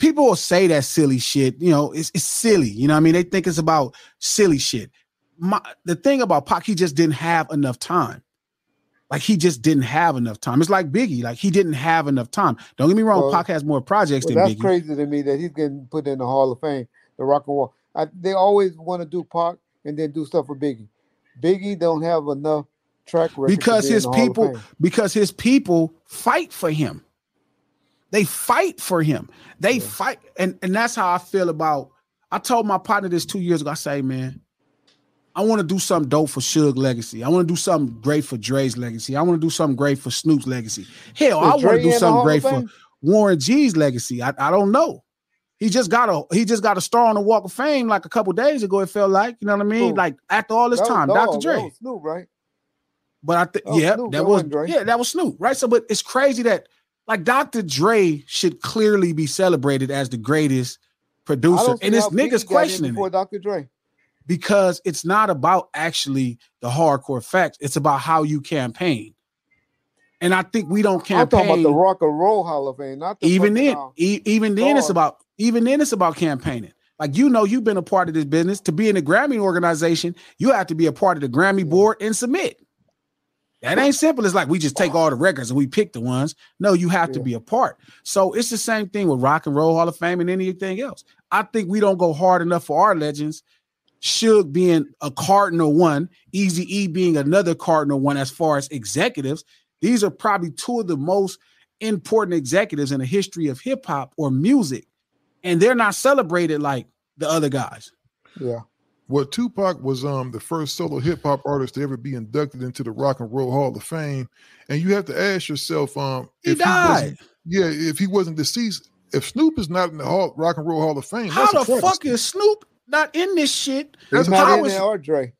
people will say that silly shit. You know, it's it's silly. You know, what I mean, they think it's about silly shit. My the thing about Pac, he just didn't have enough time. Like he just didn't have enough time. It's like Biggie. Like he didn't have enough time. Don't get me wrong. Well- Pac has more projects Well, than that's Biggie. crazy to me that he's getting put in the Hall of Fame, the Rock and Roll. I, they always want to do Pac and then do stuff for Biggie. Biggie don't have enough track record because his the Hall of people because his people fight for him they fight for him. They fight and and that's how i feel about i told my partner this two years ago i say man i want to do something dope for Suge legacy. I want to do something great for dre's legacy. I want to do something great for snoop's legacy. Hell i want to do something great for warren g's legacy. I, I don't know. He just got a he just got a star on the walk of fame like a couple days ago it felt like you know what i mean? Like after all this That time dr dre. Snoop, right? but I think yeah, Snoop, that that was Dre. yeah, that was Snoop, right? So, but it's crazy that like Dr. Dre should clearly be celebrated as the greatest producer, and it's niggas questioning it Dr. Dre. because it's not about actually the hardcore facts; it's about how you campaign. And I think we don't I'm talking about the Rock and Roll Hall of Fame, not the even then. uh, e- even then, it's about even then it's about campaigning. Like you know, you've been a part of this business. To be in the Grammy organization, you have to be a part of the Grammy board and submit. That ain't simple. It's like we just take all the records and we pick the ones. No, you have to be a part. So it's the same thing with Rock and Roll Hall of Fame and anything else. I think we don't go hard enough for our legends. Suge being a cardinal one, Easy E being another cardinal one as far as executives. These are probably two of the most important executives in the history of hip hop or music, and they're not celebrated like the other guys. Yeah. Well, Tupac was um the first solo hip hop artist to ever be inducted into the Rock and Roll Hall of Fame, and you have to ask yourself, um, He if died. wasn't, yeah, if he wasn't deceased, if Snoop is not in the Hall, Rock and Roll Hall of Fame, How that's the a fuck is Snoop not in this shit? He's That's not how in is- there or Dre.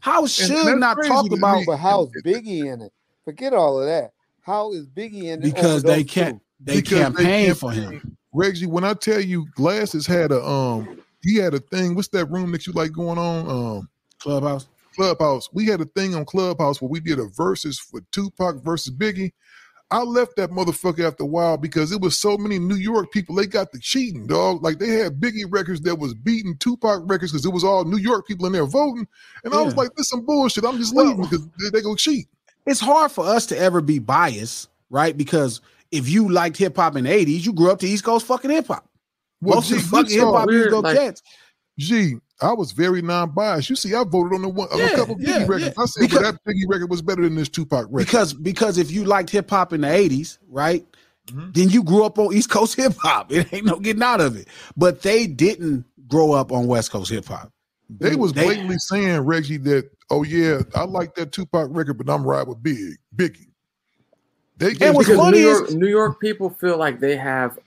How should that's not crazy talk about. But how's Biggie in it? Forget all of that. How is Biggie in it? because they can't two? they Because campaign campaign- for him. Reggie, when I tell you Glasses had a um he had a thing. What's that room that you like going on? Um Clubhouse. Clubhouse. We had a thing on Clubhouse where we did a versus for Tupac versus Biggie. I left that motherfucker after a while because it was so many New York people. They got the cheating, dog. Like they had Biggie records that was beating Tupac records because it was all New York people in there voting. And I was like, this some bullshit. I'm just Well- leaving because they, they go cheat. It's hard for us to ever be biased, right? Because if you liked hip hop in the 80s, you grew up to East Coast fucking hip hop. Well, Most of G, the fucking you hip saw- hop you weird, go like- catch. G, I was very non-biased. You see, I voted on the one on Yeah, a couple Biggie yeah, records. yeah. I said, Because- well, that Biggie record was better than this Tupac record. Because because if you liked hip hop in the 80s, right? Mhm. Then you grew up on East Coast hip hop. It ain't no getting out of it. But they didn't grow up on West Coast hip hop. They was They- blatantly saying, Reggie, that oh yeah, I like that Tupac record, but I'm right with Big Biggie. They gave what's Because funny New is- York, New York people feel like they have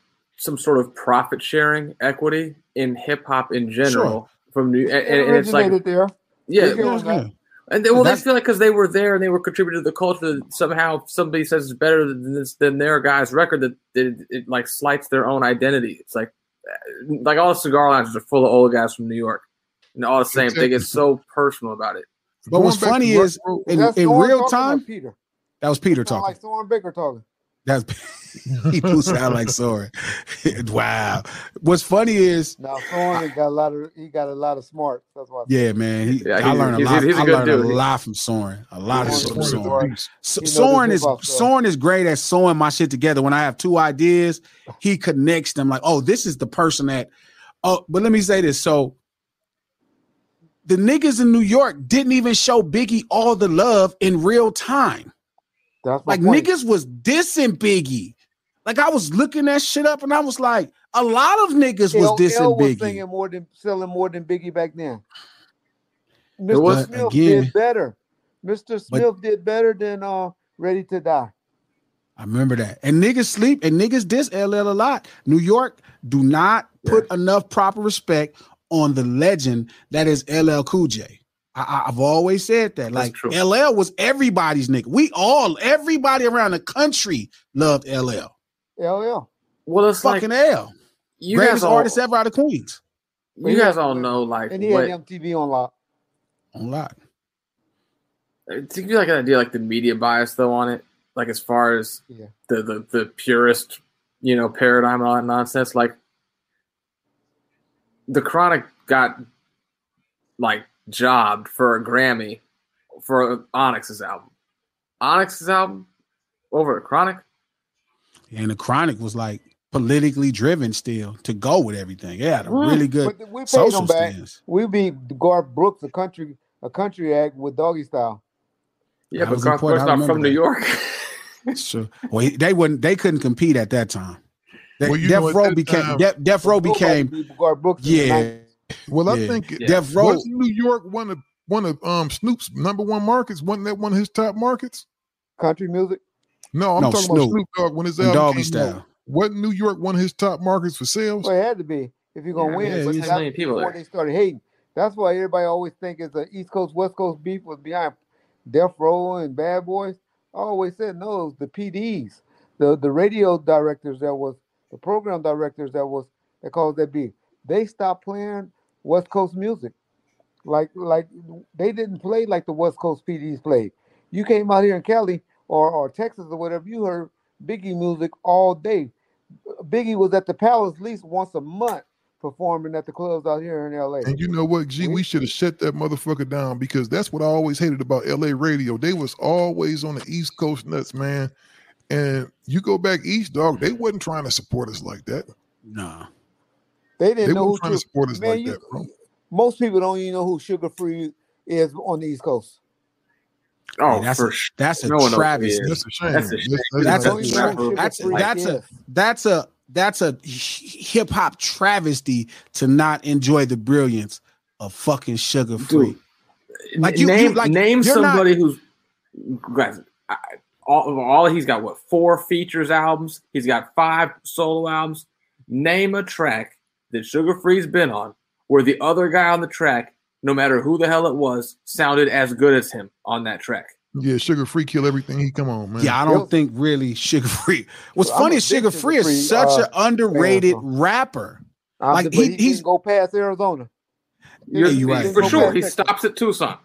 some sort of profit sharing equity in hip hop in general from New, and, It and it's like originated there. yeah, They go on. And they, well, they That's- feel like because they were there and they were contributing to the culture, that somehow somebody says it's better than this than their guy's record, that it, it like slights their own identity. It's like uh, like all the cigar lounges are full of old guys from New York, and all the same. They get so personal about it. But what's funny is in, in real time, Peter. that was Peter talking. like Soren Baker talking. That's he do sound like Soren. wow. What's funny is, Now Soren got a lot of he got a lot of smarts. That's why. yeah, man. He, Yeah, I learned a lot. he's a I good learned a lot from Soren. A lot of Soren's shit a from Soren. boy. So, He knows Soren is. Soren is great at sewing my shit together. When I have two ideas, he connects them like, oh, this is the person that. Oh, but let me say this. So the niggas in New York didn't even show Biggie all the love in real time. That's my Like point. niggas was dissing Biggie. Like I was looking that shit up and I was like, a lot of niggas was L- dissing L was Biggie. singing more than selling more than Biggie back then. But Mr. Smith again- did better. Mr. Smith did better than uh Ready to Die. I remember that. And niggas sleep and niggas diss LL a lot. New York do not put enough proper respect on the legend that is LL Cool J. I, I- I've always said that. Like true. LL was everybody's nigga. We all, everybody around the country loved LL. LL. Well, it's Fucking like L. you Greatest guys all artist ever out of Queens. you guys all know like And he what had MTV on lock. On lock. Uh, to give you like an idea, like the media bias though on it, like as far as Yeah. the the the purist, you know, paradigm and all that nonsense. Like the Chronic got like jobbed for a Grammy for Onyx's album. Onyx's album over at Chronic. And the Chronic was like politically driven still to go with everything. Yeah, had Right. Mm. really good But we paid social him stance. We beat Garth Brooks, a country a country act with doggy style. Yeah, That but Garth. Brooks I not from remember New York. Sure. Well, they wouldn't. They couldn't compete at that time. They, Well, you Death Row became time- Death, Death Row became Garth Brooks. yeah. 90s. Well, I Yeah. think Yeah. Death Row. wasn't New York one of one of um Snoop's number one markets. Wasn't that one of his top markets? country music. No, I'm No, talking Snoop. about Snoop Dogg when his album Doggy came out. Style. Wasn't New York one of his top markets for sales? Well, it had to be if you're gonna Yeah, win. yeah, but he's- that's people before there. they started hating. That's why everybody always think it's the East Coast West Coast beef was behind Death Row and Bad Boys. I always said no, it was the PDs, the the radio directors that was the program directors that was that caused that beef. They stopped playing West Coast music, like like they didn't play like the West Coast PDs played. You came out here in Cali or or Texas or whatever, you heard Biggie music all day. Biggie was at the Palace at least once a month performing at the clubs out here in LA. And you know what, G, mm-hmm. we should have shut that motherfucker down because that's what I always hated about LA radio. They was always on the East Coast nuts, man. And you go back east, dog, they wasn't trying to support us like that. Nah. They They didn't know who trying to support us Man, like you- that, bro. most people don't even know who Suga Free is on the East Coast. Oh, Yeah, that's for a, sure. that's a No one knows who he travesty. That's a shame. That's a shame. That's a Don't even know who Sugar that's Free that's a that's a that's a hip hop travesty to not enjoy the brilliance of fucking suga free. Like, you- name you- like, name you're not- somebody who's guys. I- All, all he's got what four features albums. He's got five solo albums. Name a track that Suga Free's been on where the other guy on the track, no matter who the hell it was, sounded as good as him on that track. Yeah, suga free kill everything. He come on, man. Yeah, I don't think really Suga Free. What's Well, funny is Suga Free is Free, such uh, an underrated fan, rapper. I'm Like, but he- he, he's- didn't go past Arizona. You're, you're right. For sure, he Texas. stops at Tucson.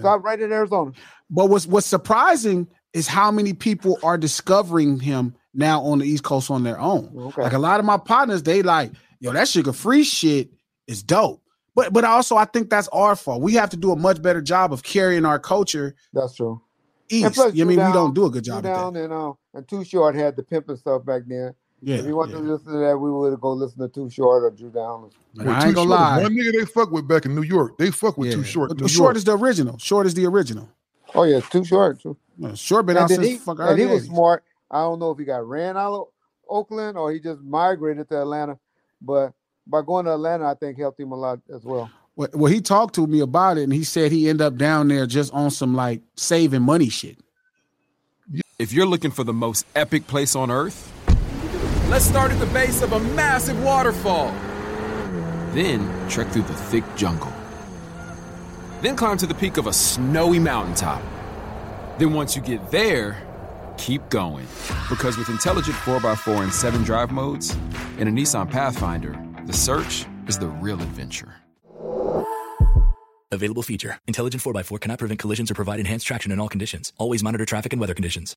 Stop right in Arizona. But what's what's surprising is how many people are discovering him now on the East Coast on their own. Okay. Like a lot of my partners, they like, yo, that suga free shit is dope. But but also I think that's our fault. We have to do a much better job of carrying our culture That's true. east. plus, You I mean, we don't do a good job at down that. and uh, and Too Short had the pimping stuff back then. Yeah, if you want yeah. to listen to that, we would go listen to Too Short or Drew Down. Well, I ain't gonna Short lie. One nigga they fuck with back in New York. They fuck with Yeah. Too Short. But New Short York. is the original. Short is the original. Oh yeah, Too Short. Too. No, Short been and out then since he, fuck and he was 80s. smart. I don't know if he got ran out of Oakland or he just migrated to Atlanta, but by going to Atlanta, I think helped him a lot as well. Well, well, he talked to me about it, and he said he ended up down there just on some like saving money shit. If you're looking for the most epic place on earth, let's start at the base of a massive waterfall. Then trek through the thick jungle. Then climb to the peak of a snowy mountaintop. Then once you get there, keep going. Because with intelligent 4x4 and 7 drive modes and a Nissan Pathfinder, the search is the real adventure. Available feature. Intelligent 4x4 cannot prevent collisions or provide enhanced traction in all conditions. Always monitor traffic and weather conditions.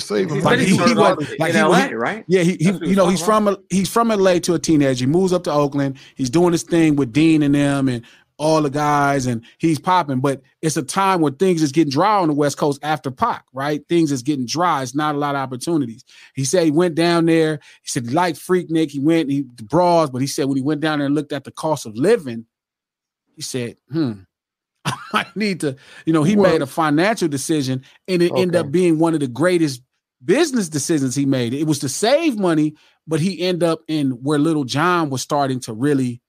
Save him. He Like he, he he started was like in he, LA, he- right? Yeah, he, he That's you know he's talking from he's from LA to a teenager. He moves up to Oakland. He's doing his thing with Dean and them and all the guys, and he's popping. But it's a time where things is getting dry on the West Coast after Pac, right? Things is getting dry. It's not a lot of opportunities. He said he went down there. He said he liked Freaknik. He went he the bras, but he said when he went down there and looked at the cost of living, he said, "Hmm." I might need to, you know, he Well- made a financial decision and it ended up being one of the greatest business decisions he made. It was to save money, but he ended up in where Lil Jon was starting to really,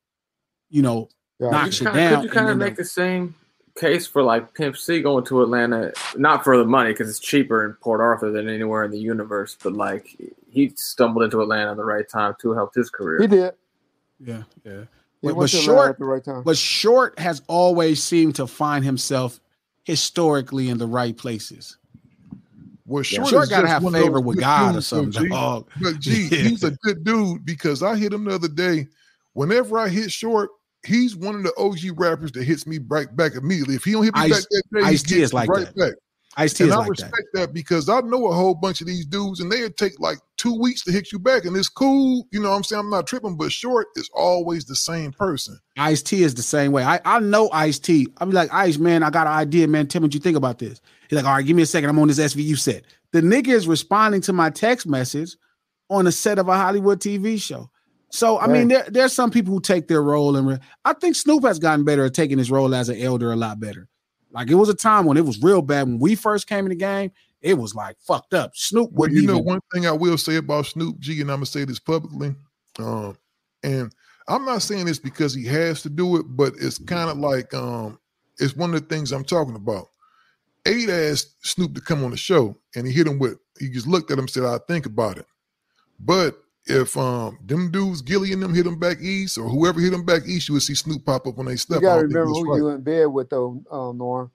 you know, Yeah. knock You shit kinda- down. Could you kind of make end the same case for like Pimp C going to Atlanta, not for the money because it's cheaper in Port Arthur than anywhere in the universe, but like he stumbled into Atlanta at the right time to help his career. He did. yeah, yeah. He But, but short, at the right time. but short has always seemed to find himself historically in the right places. Well, short, Short gotta have one favor with God or dudes, something, dog. But G, Yeah. he's a good dude because I hit him the other day. Whenever I hit short, he's one of the OG rappers that hits me right back immediately. If he don't hit me Ice- back that day, he Ice-T gets is like right that. back. Ice T And is I like respect that. that. because I know a whole bunch of these dudes and they'll take like two weeks to hit you back and it's cool. You know what I'm saying? I'm not tripping, but short is always the same person. Ice T is the same way. I, I know Ice T. I'm like, Ice, man, I got an idea, man. Tell me what you think about this. He's like, all right, give me a second. I'm on this SVU set. The nigga is responding to my text message on a set of a Hollywood TV show. So I mean, there there's some people who take their role and re- I think Snoop has gotten better at taking his role as an elder a lot better. Like it was a time when it was real bad when we first came in the game. It was like fucked up. Snoop Well, you know, even. one thing I will say about Snoop G, and I'm gonna say this publicly, um, and I'm not saying this because he has to do it, but it's kind of like um, is one of the things I'm talking about. Eight asked Snoop to come on the show, and he hit him with. He just looked at him, and said, "I think about it." But if um them dudes Gillie and them hit them back east, or whoever hit them back east, you would see Snoop pop up on their You stuff. I gotta remember who right. you in bed with though, um, Norm.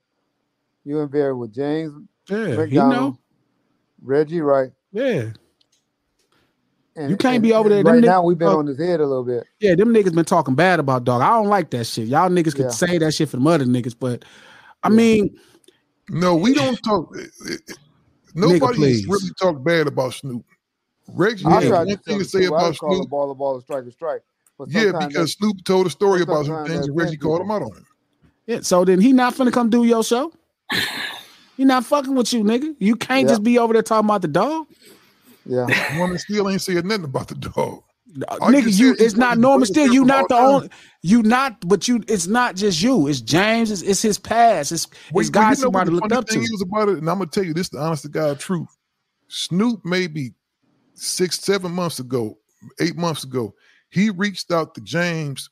You in bed with James Yeah, he McDonald, know. Reggie Wright. Yeah, And, You can't and- be over there. Them Right nigg- now, we've been uh, on his head a little bit. yeah. Them niggas been talking bad about dog. I don't like that shit. Y'all niggas could Yeah. say that shit for them other niggas, but I mean, No, we don't talk. eh, eh, eh, Nobody please. really talk bad about Snoop. Reggie I had tried one to thing to say truth. About would call a Snoop. ball a ball, a strike a strike. But Yeah, because Snoop told a story about some things and Reggie called him people. out on it. yeah. So then he not finna come do your show. He not fucking with you, nigga. You can't Yeah. just be over there talking about the dog. Yeah, Norman still ain't said nothing about the dog. I Uh, nigga, you it's not one of the normal. Still, you not the time. only. You not, but you. It's not just you. It's James. It's, it's his past. It's, Well, it's you- well, guys you know somebody the looked up thing to. is about it, and I'm gonna tell you this: the honest to God truth. Snoop maybe six, seven months ago, eight months ago, he reached out to James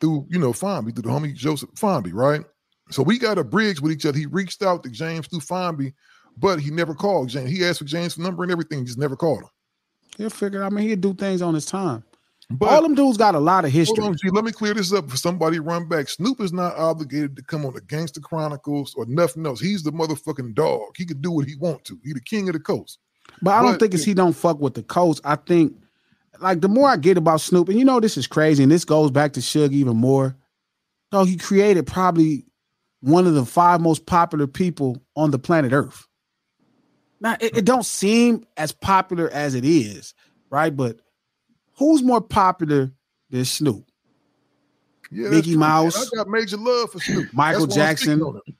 through you know Fonby, through the homie Joseph Fonby, right? So we got a bridge with each other. He reached out to James through Fonby, but he never called James. He asked for James' number and everything, just never called him. He'll figure. I mean, he'll do things on his time. But All them dudes got a lot of history. On, G. Let me clear this up for somebody run back. Snoop is not obligated to come on the Gangster Chronicles or nothing else. He's the motherfucking dog. He can do what he want to. He the king of the coast. But I don't But- think it's he don't fuck with the coach. I think like the more I get about Snoop, and you know this is crazy, and this goes back to Suge even more. So he created probably one of the five most popular people on the planet Earth. Now it, it don't seem as popular as it is, right? But who's more popular than Snoop? Yeah, Mickey. Mouse. I got major love for Snoop. Michael That's why I'm speaking Jackson.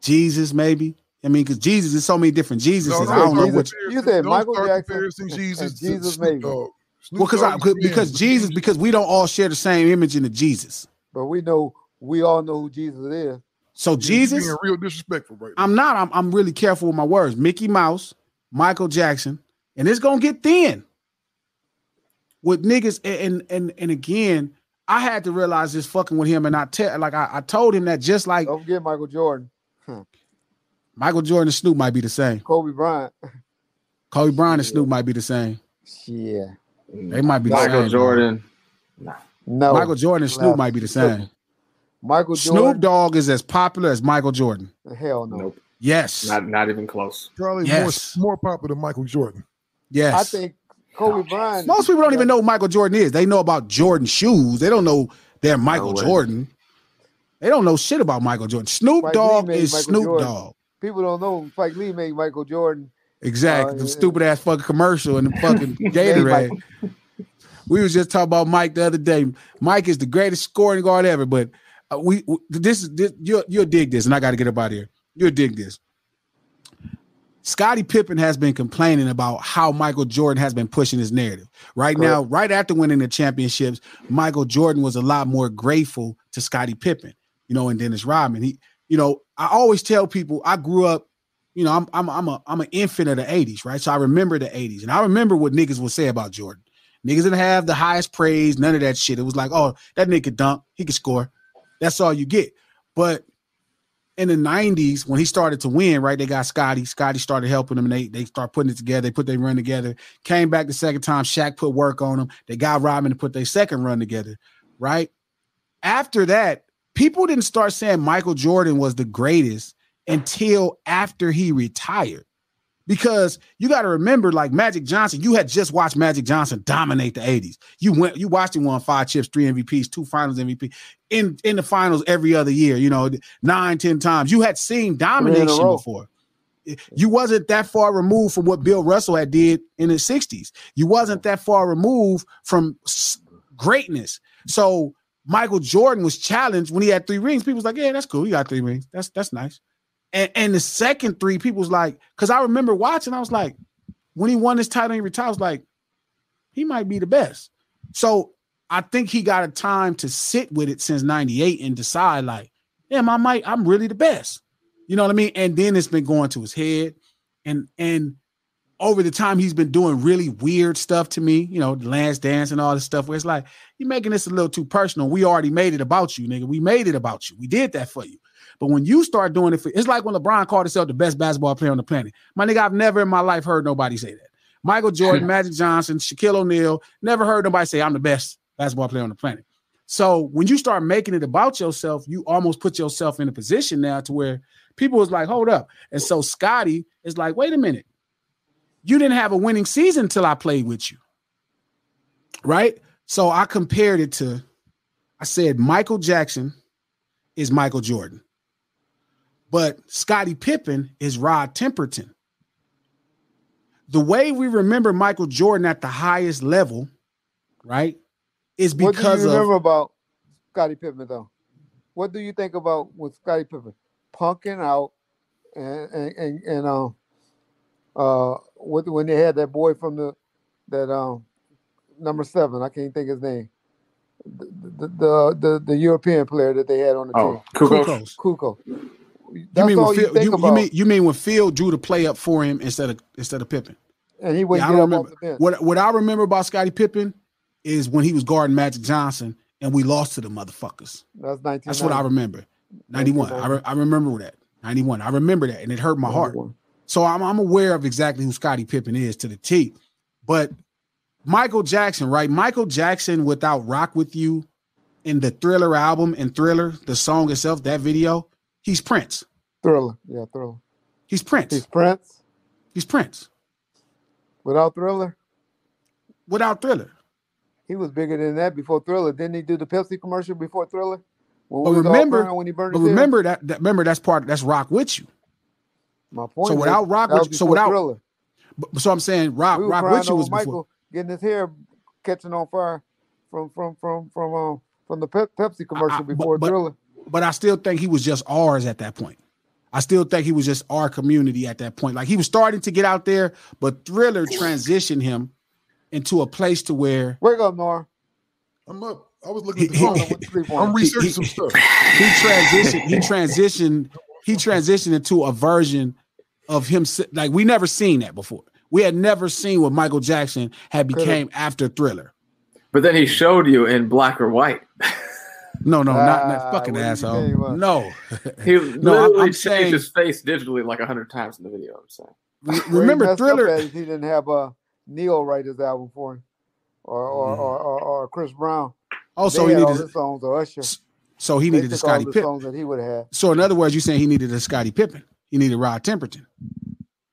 Jesus, maybe. I mean, because Jesus is so many different Jesuses. No, no, I don't know don't which. You said don't Michael start Jackson comparing Jesus and Jesus Snoop maybe. Well, because Dogg is because. Jesus, because we don't all share the same image in the Jesus. but we know we all know who Jesus is. So You Jesus, being real disrespectful right now. I'm not. I'm, I'm really careful with my words. Mickey Mouse, Michael Jackson, and it's gonna get thin with niggas. And and and again, I had to realize this fucking with him, and I tell like I, I told him that just like Don't forget Michael Jordan, hmm. Michael Jordan and Snoop might be the same. Kobe Bryant. Kobe Bryant and Snoop might be the same. Yeah. They might be the Michael same. Jordan. No. Michael Jordan and Snoop might be the same. Michael Jordan. Snoop Jordan. Dogg is as popular as Michael Jordan. Hell no. Nope. Yes. Not not even close. Probably Yes. more more popular than Michael Jordan. yes. I think Kobe Bryant. Most people don't even know who Michael Jordan is. They know about Jordan shoes. They don't know they're Michael way. Jordan. They don't know shit about Michael Jordan. Snoop Spike Dogg is Michael Snoop Jordan. Dogg. People don't know Spike Lee made Michael Jordan. Exactly. Uh, the stupid ass fucking commercial and the fucking Gatorade. we was just talking about Mike the other day. Mike is the greatest scoring guard ever, but uh, we w- this is this, you'll you'll dig this, and I got to get up out of here. You'll dig this. Scottie Pippen has been complaining about how Michael Jordan has been pushing his narrative. Right now, right after winning the championships, Michael Jordan was a lot more grateful to Scottie Pippen, you know, and Dennis Rodman. He, you know, I always tell people I grew up, you know, I'm I'm I'm a I'm an infant of the 80s, right? So I remember the 80s. And I remember what niggas would say about Jordan. Niggas didn't have the highest praise, none of that shit. It was like, oh, that nigga dunk, he could score. That's all you get. But in the 90s, when he started to win, right? They got Scottie. Scottie started helping them and they they start putting it together. They put their run together. Came back the second time. Shaq put work on them. They got Rodman to put their second run together, right? After that, people didn't start saying Michael Jordan was the greatest until after he retired. Because you got to remember, like Magic Johnson, you had just watched Magic Johnson dominate the 80s. You went, you watched him won five chips, three MVPs, two finals MVP in, in the finals every other year, you know, nine, ten times. You had seen domination before. You wasn't that far removed from what Bill Russell had did in the 60s. You wasn't that far removed from greatness. So Michael Jordan was challenged when he had three rings. People was like, yeah, that's cool. He got three rings. That's that's nice. And, and the second three, people was like, because I remember watching, I was like, when he won his title he retired, I was like, he might be the best. So I think he got a time to sit with it since 98 and decide, like, damn, I might, I'm really the best. You know what I mean? And then it's been going to his head. And and over the time he's been doing really weird stuff to me, you know, Last Dance and all this stuff where it's like, you're making this a little too personal. We already made it about you, nigga. We made it about you. We did that for you. But when you start doing it for it's like when LeBron called himself the best basketball player on the planet. My nigga, I've never in my life heard nobody say that. Michael Jordan, Magic Johnson, Shaquille O'Neal, never heard nobody say I'm the best basketball player on the planet. So when you start making it about yourself, you almost put yourself in a position now to where people was like, hold up. And so Scottie is like, wait a minute. You didn't have a winning season until I played with you. Right? So I compared it to, I said Michael Jackson is Michael Jordan. But Scottie Pippen is Rod Temperton. The way we remember Michael Jordan at the highest level, right, is What because do you remember of about Scottie Pippen though? What do you think about with Scottie Pippen punking out and and and, and um uh what when they had that boy from the that um number seven I can't think his name the the the, the, the European player that they had on the Oh, team Kukoč. Kuko. You That's mean all when you Phil, think you, you mean you mean when Phil drew the play up for him instead of instead of Pippen? and he Yeah, wouldn't I don't off remember. the bench. What what I remember about Scottie Pippen is when he was guarding Magic Johnson and we lost to the motherfuckers. That's nineteen. That's what I remember. 91. I, re- I remember that. 91. I remember that and it hurt my heart. So I'm, I'm aware of exactly who Scottie Pippen is to the T. But Michael Jackson, right? Michael Jackson without Rock With You in the Thriller album and Thriller, the song itself, that video, he's Prince. Thriller, yeah, Thriller. He's Prince. He's Prince He's Prince. without Thriller. Without Thriller. He was bigger than that before Thriller. Didn't he do the Pepsi commercial before Thriller? When But we was all remember, when he burned but remember that, that remember that's part that's Rock with you. My point. So is, without Rock, that was so without, Thriller. but- so I'm saying Rock, we were Rock crying with you was Michael before. getting his hair catching on fire from from from from um from the Pep- Pepsi commercial but- before but- Thriller. But I still think he was just ours at that point. I still think he was just our community at that point. Like he was starting to get out there, but Thriller transitioned him into a place to where Wake up, Nora. I'm up. I was looking at the phone. I went to sleep on I'm researching some stuff. he transitioned. He transitioned. He transitioned into a version of him. Like we never seen that before. We had never seen what Michael Jackson had became after Thriller. But then he showed you in black or white. No, no, not Ah, that fucking what did he asshole. tell you about? No, He No, I'm- literally I'm changed saying- his face digitally like a hundred times in the video. I'm saying. Re- Where he remember Thriller. he didn't have uh, Ne-Yo write his album for him, or or, Mm. or, or, or Chris Brown. Oh, he had all needed. his songs or Usher. So he They needed a took all Scottie the Pippen. songs that he would have. So in other words, you're saying he needed a Scottie Pippen. He needed Rod Temperton.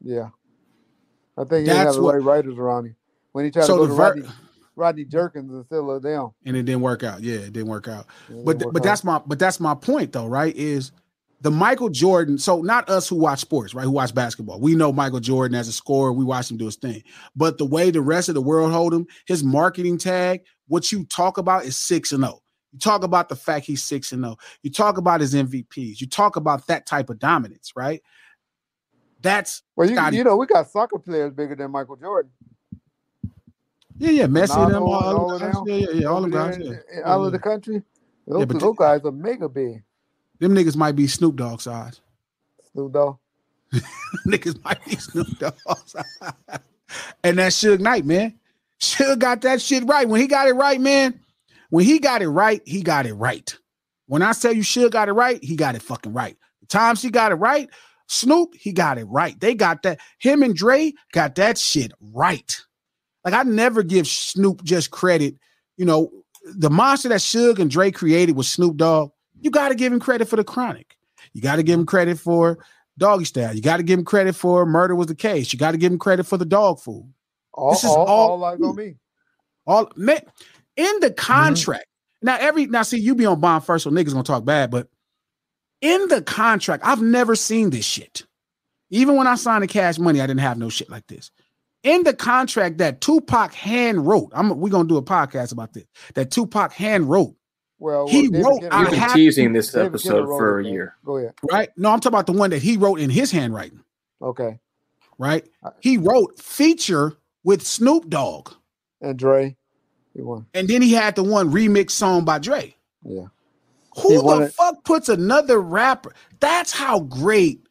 Yeah, I think he That's have the what- right writers around him when he tried So to go to ver- Rodney, Rodney Jerkins instead of them. and it didn't work out. Yeah, it didn't work out. But didn't work but out. that's my but that's my point though, right? Is the Michael Jordan. So not us who watch sports, right? Who watch basketball. We know Michael Jordan as a scorer. We watch him do his thing. But the way the rest of the world hold him, his marketing tag, what you talk about is six and zero. You talk about the fact he's six and zero. You talk about his MVPs. You talk about that type of dominance, right? That's Well, you, Scottie. you know, we got soccer players bigger than Michael Jordan. yeah, yeah, Messi and them, all, all all of them Yeah, yeah, yeah, all them over guys. Yeah. in- Yeah, out of the country. Those, Yeah, but those guys are mega big. Them niggas might be Snoop Dogg size. Snoop Dogg. niggas might be Snoop Dogg size. and that Suge Knight, man. Suge got that shit right. When he got it right, man. When he got it right, he got it right. When I say you Suge got it right, he got it fucking right. The times he got it right, Snoop, he got it right. They got that. Him and Dre got that shit right. Like I never give Snoop just credit. You know, the monster that Suge and Dre created was Snoop Dogg. You got to give him credit for the Chronic. You got to give him credit for Doggy Style. You got to give him credit for Murder Was the Case. You got to give him credit for the Dogg Food. All, This is all, all- All Eyez on Me. All man, in the mm-hmm. contract. Now, every now see you be on bond first, so niggas gonna talk bad, but in the contract, I've never seen this shit. Even when I signed the cash money, I didn't have no shit like this. In the contract that Tupac hand wrote, I'm we gonna do a podcast about this. That Tupac hand wrote, Well, He well, David wrote, Kennedy- I You've been have- teasing this episode for a year. Go ahead. right? No, I'm talking about the one that he wrote in his handwriting, Okay. right? He wrote feature with Snoop Dogg, And Dre, he won. and then he had the one remix song by Dre. Yeah. Who He the wanted- fuck puts another rapper? That's how great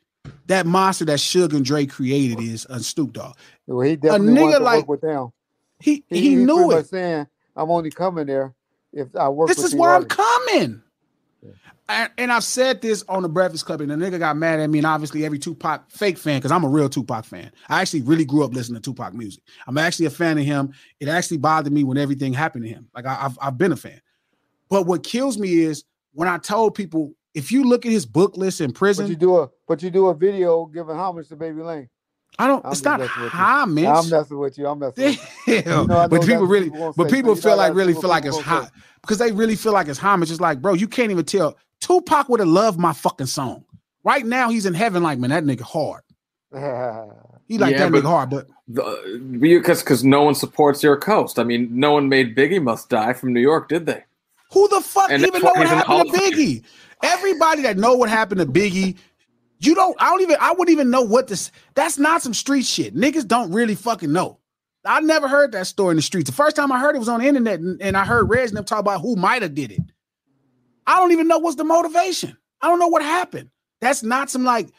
that monster that Suge and Dre created is a Snoop Dogg. Well, he definitely nigga like- with them. He He, he, he knew it. saying, "I'm only coming there if I work." This is where I'm coming. And, I've said this on the Breakfast Club, and the nigga got mad at me, and obviously every Tupac fake fan, because I'm a real Tupac fan. I actually really grew up listening to Tupac music. I'm actually a fan of him. It actually bothered me when everything happened to him. Like I, I've I've been a fan. But what kills me is when I told people, if you look at his book list in prison, But you do a but you do a video giving homage to Baby Lane. I don't. I'm it's not messing with you. homage. I'm messing with you. I'm messing with you. You know, but people really, people but people feel like really feel like it's hot because they really feel like it's homage. It's like, bro, you can't even tell. Tupac would have loved my fucking song. Right now, he's in heaven. Like, man, that nigga hard. He like Yeah, that nigga hard, but Because uh, because no one supports your coast. I mean, no one made Biggie Must Die from New York, did they? who the fuck And even know what he's in the happened to Biggie? Everybody that know what happened to Biggie, you don't. I don't even. I wouldn't even know what this. That's not some street shit. Niggas don't really fucking know. I never heard that story in the streets. The first time I heard it was on the internet, and, and I heard Reg and them talk about who might have did it. I don't even know what's the motivation. I don't know what happened. That's not some like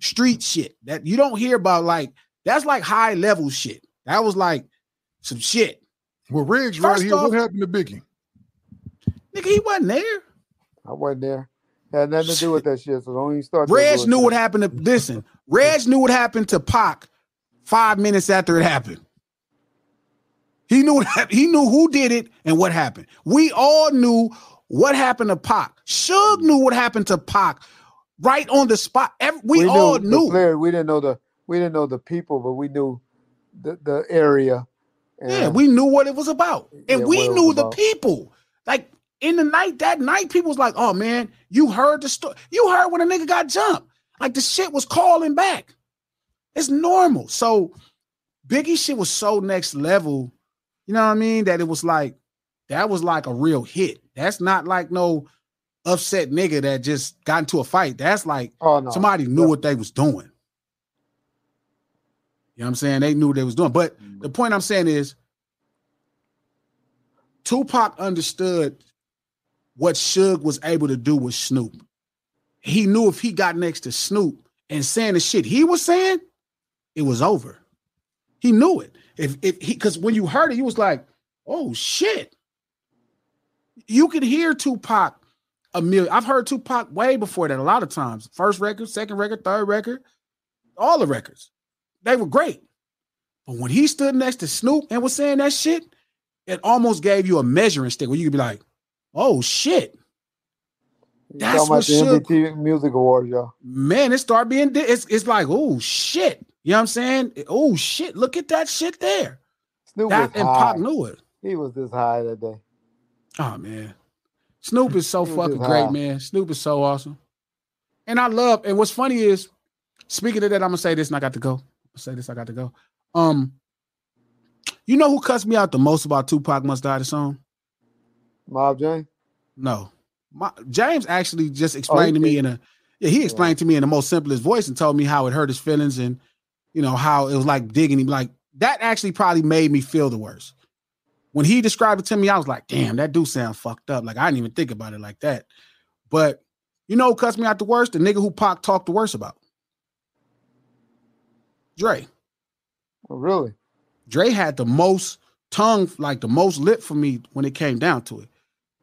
street shit that you don't hear about. Like that's like high level shit. That was like some shit. Well, Riggs right here. off- what happened to Biggie? Nigga, he wasn't there. I wasn't there. Had nothing to do with that shit. So don't even start. that Reg knew what happened to listen. Reg knew what happened to Pac five minutes after it happened. He knew what hap- he knew who did it and what happened. We all knew what happened to Pac. Suge knew what happened to Pac right on the spot. Every, we, all the knew. player. We didn't know the we didn't know the people, but we knew the the area. Yeah, And we knew what it was about. And Yeah, we what it was knew the about. people. Like in the night, that night, people was like, oh man, you heard the story. You heard when a nigga got jumped. Like the shit was calling back. It's normal. So Biggie shit was so next level, you know what I mean? That it was like, that was like a real hit. That's not like no upset nigga that just got into a fight. That's like oh no, somebody knew what they was doing. You know what I'm saying? They knew what they was doing. But mm-hmm. the point I'm saying is Tupac understood what Suge was able to do with Snoop. He knew if he got next to Snoop and saying the shit he was saying, it was over. He knew it. If if he because when you heard it, he was like, oh shit. You could hear Tupac a million. I've heard Tupac way before that a lot of times. First record, second record, third record, all the records. They were great. But when he stood next to Snoop and was saying that shit, it almost gave you a measuring stick where you could be like, oh shit. That's what MTV Music Awards, y'all. Man, it started being di- it's it's like, oh shit. You know what I'm saying? Oh shit, look at that shit there. Snoop That and high. Pac knew it. He was this high that day. Oh man. Snoop is so fucking great, man. Snoop is so awesome. And I love, and what's funny is, speaking of that, I'm gonna say this and I got to go. I'll say this, I got to go. Um, you know who cussed me out the most about Tupac Must Die the song? Mob James. No. My, James actually just explained to me in a yeah, he explained to me in the most simplest voice and told me how it hurt his feelings and you know how it was like digging him. Like that actually probably made me feel the worst. When he described it to me, I was like, damn, that do sound fucked up. Like I didn't even think about it like that. But you know who cussed me out the worst? The nigga who Pac talked the worst about. Dre. Oh, really? Dre had the most tongue, like the most lip for me when it came down to it.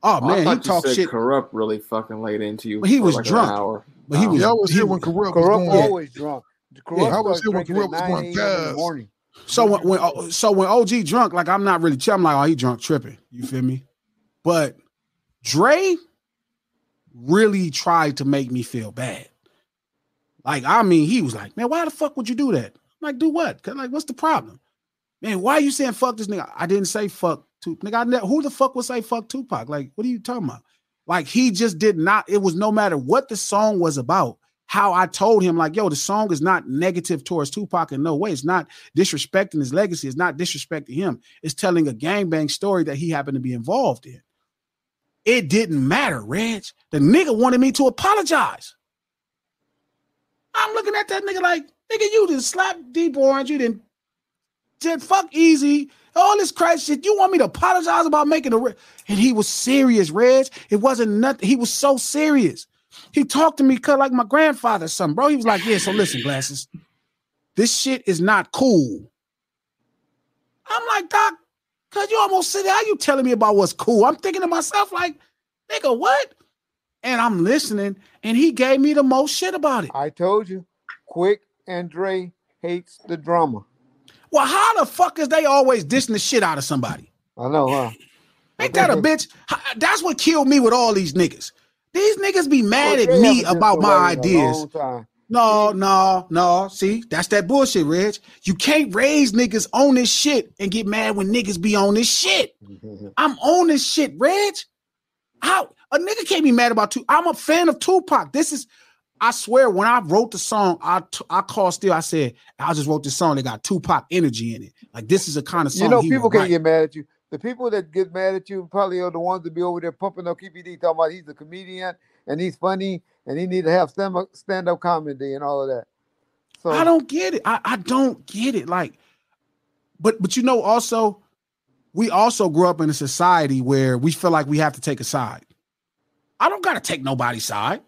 Oh, oh I man, he thought you talked said shit. Kurupt really fucking laid into you. But he for was like an drunk. hour. But he Oh. was Yeah, I was here when was- Kurupt was Kurupt going. always drunk. Kurupt I was here when Kurupt was going a.m. So when, when oh, so when OG drunk, like I'm not really. I'm like, oh, he drunk tripping. You feel me? But Dre really tried to make me feel bad. Like, I mean, he was like, man, why the fuck would you do that? I'm like, do what? like, what's the problem? Man, why are you saying fuck this nigga? I didn't say fuck Tupac. Nigga, I ne- who the fuck would say fuck Tupac? Like, what are you talking about? Like, he just did not, it was no matter what the song was about, how I told him, like, yo, the song is not negative towards Tupac in no way. It's not disrespecting his legacy. It's not disrespecting him. It's telling a gangbang story that he happened to be involved in. It didn't matter, Reg. The nigga wanted me to apologize. I'm looking at that nigga like, nigga, you didn't slap Dee Barnes. You didn't did fuck Eazy. All this crazy shit. You want me to apologize about making a re-? and he was serious, Reg. It wasn't nothing. He was so serious. He talked to me cause like my grandfather, or something, bro. He was like, "Yeah, so listen, glasses, this shit is not cool." I'm like, Doc, cause you almost said, how you telling me about what's cool? I'm thinking to myself, like, nigga, what? And I'm listening, and he gave me the most shit about it. I told you, Quik and Dre hates the drama. Well, how the fuck is they always dissing the shit out of somebody? I know, huh? Ain't that a bitch? That's what killed me with all these niggas. These niggas be oh, mad at me about my nobody in a ideas. No, no, no. See, that's that bullshit, Reg. You can't raise niggas on this shit and get mad when niggas be on this shit. I'm on this shit, Reg. How a nigga can't be mad about two. I'm a fan of Tupac. This is, I swear, when I wrote the song, I t- I called still. I said I just wrote this song that got Tupac energy in it. Like this is a kind of song. You know, people can't write. get mad at you. The people that get mad at you probably are the ones that be over there pumping up KPD, talking about he's a comedian and he's funny and he need to have stand up comedy and all of that. So I don't get it. I, I don't get it. Like, but but you know, also, we also grew up in a society where we feel like we have to take a side. I don't gotta take nobody's side.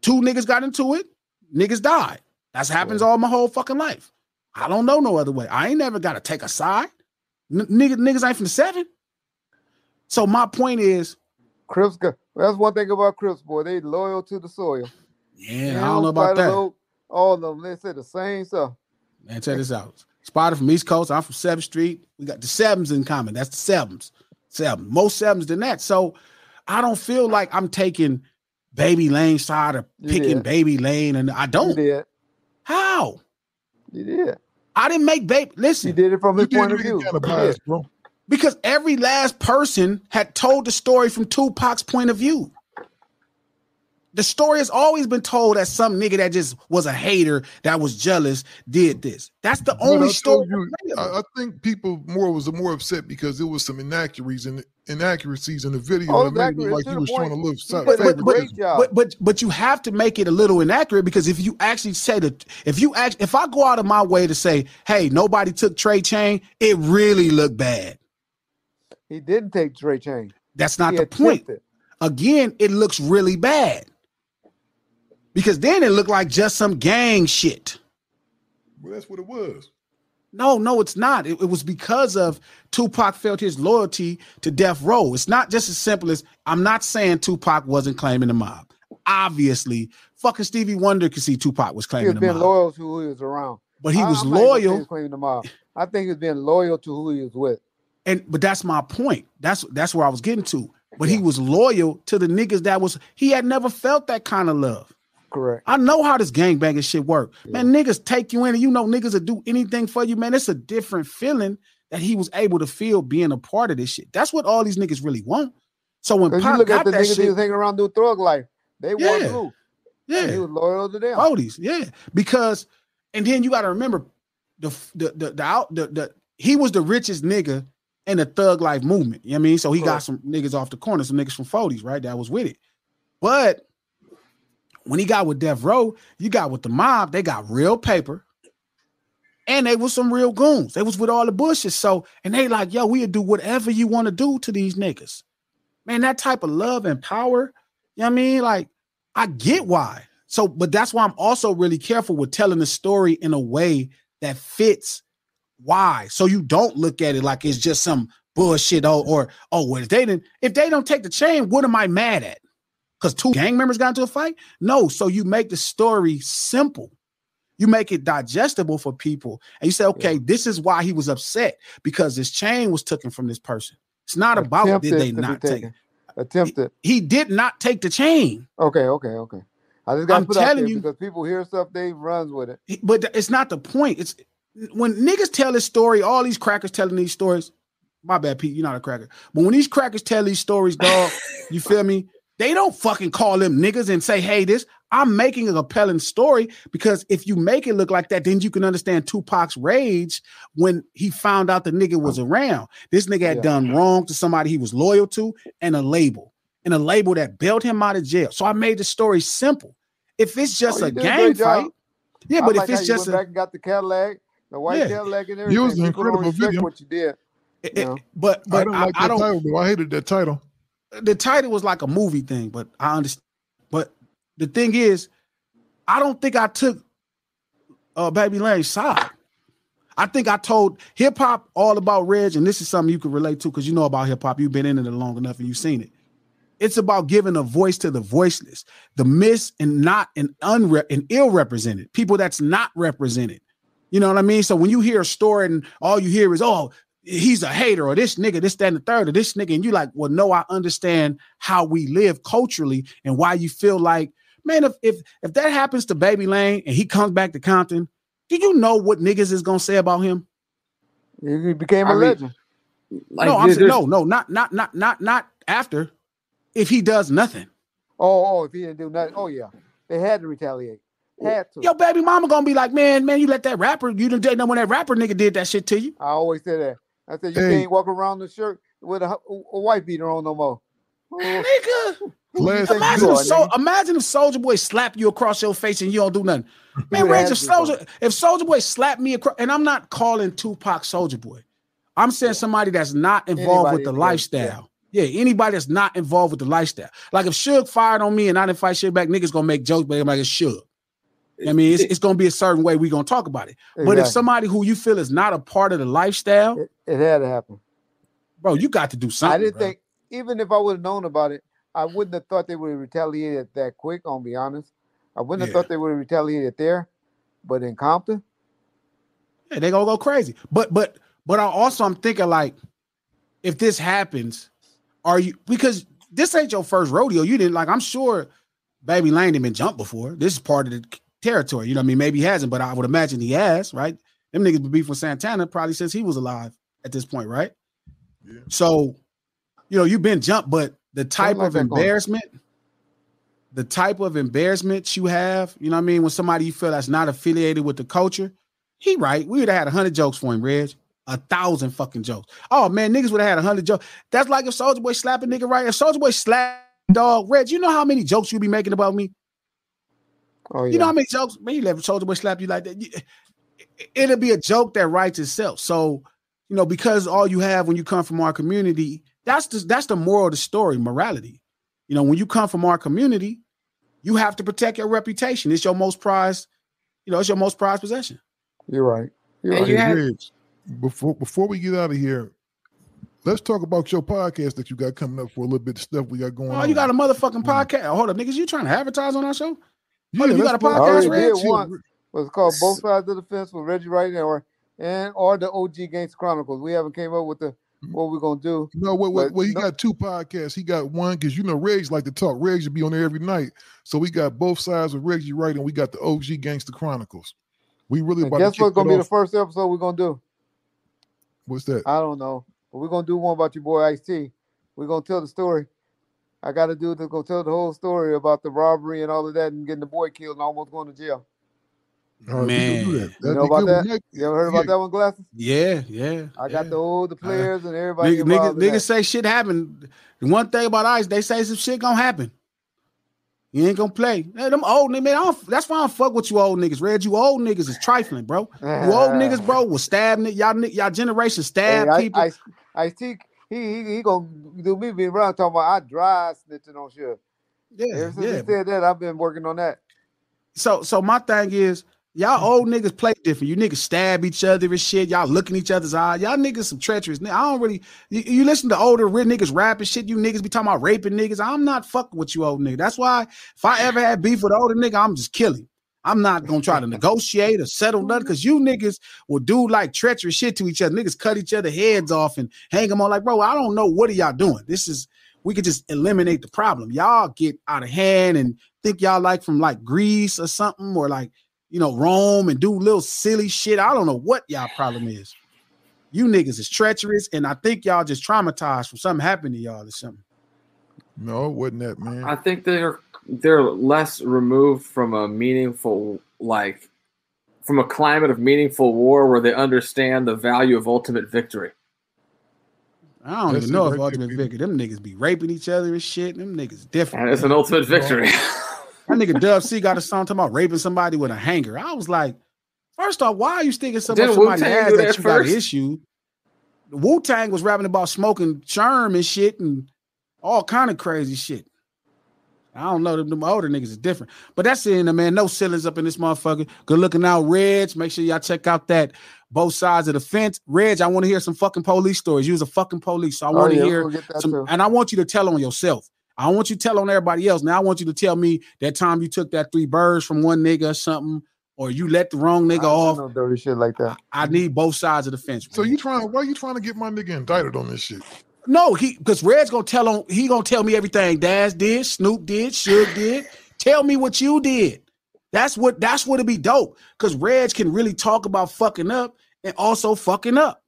Two niggas got into it, niggas died. That's happens all my whole fucking life. I don't know no other way. I ain't never gotta take a side. N- niggas, niggas ain't from the seven. So my point is, Crips, that's one thing about Crips, boy. They loyal to the soil. yeah, They I don't know about that. all of them, they say the same stuff. Man, check this out. Spider from East Coast. I'm from Seventh Street. We got the sevens in common. That's the sevens. Seven. Most sevens than that. So I don't feel like I'm taking Baby Lane side or picking. Baby Lane, and I don't. did. How? You did. I didn't make Baby. You Listen, did it from his point of view. it kind of You biased, did. bro. because every last person had told the story from Tupac's point of view. The story has always been told that some nigga that just was a hater that was jealous did this. That's the only I story. you, I, I think people more was more upset because there was some inaccuracies and inaccuracies in the video. Oh, that made it like to he the was showing a point. little He side did a but, but, but but but you have to make it a little inaccurate because if you actually say that if you act if I go out of my way to say, hey, nobody took Trey Chain, it really looked bad. He didn't take Trey Chain. That's not He the point. attempted. Again, it looks really bad. Because then it looked like just some gang shit. Well, that's what it was. No, no, it's not. It, it was because of Tupac felt his loyalty to Death Row. It's not just as simple as I'm not saying Tupac wasn't claiming the mob. Obviously, fucking Stevie Wonder could see Tupac was He claiming was the being mob. loyal to who he was around. But he I- was I'm not even saying he loyal. was claiming the mob. I think he was being loyal to who he was with. And but that's my point. That's that's where I was getting to. But he was loyal to the niggas that was he had never felt that kind of love. Correct. I know how this gangbanging shit work. Man, niggas take you in and you know niggas will do anything for you, man. It's a different feeling that he was able to feel being a part of this shit. That's what all these niggas really want. So when Because you look got at the that niggas he shit, was hanging around doing thug life. They Yeah. blue. yeah, And he was loyal to them. Oldies, yeah. Because and then you got to remember the the the the, out, the the he was the richest nigga in the thug life movement. You know what I mean? So he got some niggas off the corner, some niggas from 40s, right? That was with it. But when he got with Death Row, you got with the mob, they got real paper. And they was some real goons. They was with all the bushes. So, and they like, yo, we'll do whatever you want to do to these niggas. Man, that type of love and power, you know what I mean? Like, I get why. So, but that's why I'm also really careful with telling the story in a way that fits why. So you don't look at it like it's just some bullshit. Oh, or oh, well, if they didn't, if they don't take the chain, what am I mad at? Because two gang members got into a fight? No. So you make the story simple. You make it digestible for people. And you say, okay, this is why he was upset because his chain was taken from this person. It's not about Attempted did they not take it. Attempted. He did not take the chain. Okay, okay, okay. I just got I'm to put telling you- because people hear stuff, they runs with it. But it's not the point. It's when niggas tell this story, all these crackers telling these stories. My bad, Pete, you're not a cracker. But when these crackers tell these stories, dog, you feel me? They don't fucking call them niggas and say, hey, this. I'm making a compelling story because if you make it look like that, then you can understand Tupac's rage when he found out the nigga was around. This nigga had Yeah. done wrong to somebody he was loyal to and a label, and a label that bailed him out of jail. So I made the story simple. If it's oh, just Oh, a you a gang job. fight, yeah, I but like if it's just went a, back and got the Cadillac, the white Yeah. Cadillac and everything, It was an incredible video. what you did. It- you it- know. but I but don't I, like I that don't. title. I hated that title. The title was like a movie thing, but I understand. But the thing is, I don't think I took uh Baby Lane's side. I think I told hip hop all about Reg, and this is something you can relate to because you know about hip hop. You've been in it long enough and you've seen it. It's about giving a voice to the voiceless, the miss and not and unre and ill represented people that's not represented. You know what I mean? So when you hear a story and all you hear is, oh, he's a hater or this nigga, this, that, and the third, or this nigga, and you like, well, no, I understand how we live culturally and why you feel like, man, if if if that happens to Baby Lane and he comes back to Compton, do you know what niggas is gonna say about him? He became a I mean, legend. Like, no, I'm saying no, no, not not not not not after. If he does nothing, Oh, oh, if he didn't do nothing, oh yeah, they had to retaliate. Had to. your baby mama gonna be like, man, man, you let that rapper, you didn't know when that rapper nigga did that shit to you. I always say that. I said you Hey. can't walk around the shirt with a, a white beater on no more. Nigga, who Last- imagine you if so, imagine if Soldier Boy slap you across your face and you don't do nothing. Man, would've Reg, if Soldier, if Soldier Boy slapped me across, and I'm not calling Tupac Soldier Boy, I'm saying somebody that's not involved Anybody with the in lifestyle. Yeah. anybody that's not involved with the lifestyle. Like if Suge fired on me and I didn't fight shit back, niggas gonna make jokes, but I'm like it's Suge. I mean, it's, it's gonna be a certain way we gonna talk about it. But if somebody who you feel is not a part of the lifestyle, It, had to happen. bro, you got to do something. I didn't bro. think, even if I would have known about it, I wouldn't have thought they would have retaliated that quick. On be honest, I wouldn't have thought they would have retaliated there, but in Compton, Yeah, they gonna go crazy. But but but I also I'm thinking like, if this happens, are you because this ain't your first rodeo? You didn't like. I'm sure, Baby Lane didn't been jumped before. This is part of the territory. You know what I mean? Maybe he hasn't, but I would imagine he has. Right? Them niggas beef with Santana probably since he was alive at this point, right? Yeah. So, you know, you've been jumped, but the type of that going. embarrassment, the type of embarrassment you have, you know what I mean, when somebody you feel that's not affiliated with the culture, he right. We would have had a hundred jokes for him, Reg. A thousand fucking jokes. Oh man, niggas would have had a hundred jokes. That's like if Soldier Boy slap a nigga right. If Soldier Boy slap dog, Reg, you know how many jokes you'd be making about me? oh yeah, You know how many jokes? Man, you let Soldier Boy slap you like that. It'll be a joke that writes itself. So, you know, because all you have when you come from our community, that's the that's the moral of the story, morality. You know, when you come from our community, you have to protect your reputation. It's your most prized, you know, it's your most prized possession. you're right. You're And right. you Hey, have- Reg, before before we get out of here, let's talk about your podcast that you got coming up for a little bit of stuff we got going Oh, on. you got a motherfucking mm. podcast. Hold up, niggas. You trying to advertise on our show? Oh, yeah, you got a put- I already podcast, did Reg? one. What's called both sides of the fence with Reggie Wright or and or the OG Gangsta Chronicles. We haven't came up with the mm-hmm. what we're gonna do. No, what, what, But well, he no- got two podcasts. He got one because you know Regs like to talk. Regs should be on there every night. So we got both sides of Reggie Wright, and we got the OG Gangster Chronicles. We really And about guess to what's gonna be the first episode we're gonna do? What's that? I don't know, but we're gonna do one about your boy Ice T. We're gonna tell the story. I got to do the go tell the whole story about the robbery and all of that, and getting the boy killed and almost going to jail. Right, do Man. that. You know about that? You ever heard about yeah. that one, Glasses? Yeah, yeah. I got yeah. the all the uh, players and everybody Niggas, niggas, niggas say shit happened. One thing about ice, they say some shit gonna happen. You ain't gonna play. Hey, them old niggas, man. I don't, that's why I don't fuck with you old niggas. Red, you old niggas is trifling, bro. You old niggas, bro, will stab y'all. Y'all generation stab Hey, people. I, I, Ice T, he he he gonna do me being around talking about I dry snitching on shit. yeah, Ever since yeah. he said that, I've been working on that. So, so my thing is, y'all old niggas play different. You niggas stab each other and shit. Y'all look in each other's eyes. Y'all niggas some treacherous. I don't really. You, you listen to older real niggas rapping shit. You niggas be talking about raping niggas. I'm not fucking with you old niggas. That's why if I ever had beef with older nigga, I'm just killing. I'm not gonna try to negotiate or settle nothing because you niggas will do like treacherous shit to each other. Niggas cut each other heads off and hang them on. Like, bro, I don't know what are y'all doing. This is we could just eliminate the problem. Y'all get out of hand and think y'all like from like Greece or something, or like you know roam and do little silly shit. I don't know what y'all problem is. You niggas is treacherous, and I think y'all just traumatized from something happened to y'all or something. No, it wasn't that, man. I think they're they're less removed from a meaningful like from a climate of meaningful war where they understand the value of ultimate victory. I don't That's even know if Ultimate Peter. Vicar, them niggas be raping each other and shit. Them niggas different. And it's man. an ultimate victory. That nigga Dub C got a song talking about raping somebody with a hanger. I was like, first off, why are you sticking so much somebody's ass that that you got an issue? Wu Tang was rapping about smoking charm and shit and all kind of crazy shit. I don't know. Them, them older niggas is different. But that's it, man. No ceilings up in this motherfucker. Good looking out, Reg. Make sure y'all check out that both sides of the fence. Reg, I want to hear some fucking police stories. You was a fucking police. So I want to Oh, yeah, hear we'll some, too. and I want you to tell on yourself. I want you to tell on everybody else. Now I want you to tell me that time you took that three birds from one nigga or something, or you let the wrong nigga I off. don't do no dirty shit like that. I need both sides of the fence. So you trying? Why are you trying to get my nigga indicted on this shit? No, he because Red's gonna tell on he gonna tell me everything Daz did, Snoop did, Suge did. Tell me what you did. That's what that's what it'd be dope. Cause Reg can really talk about fucking up and also fucking up.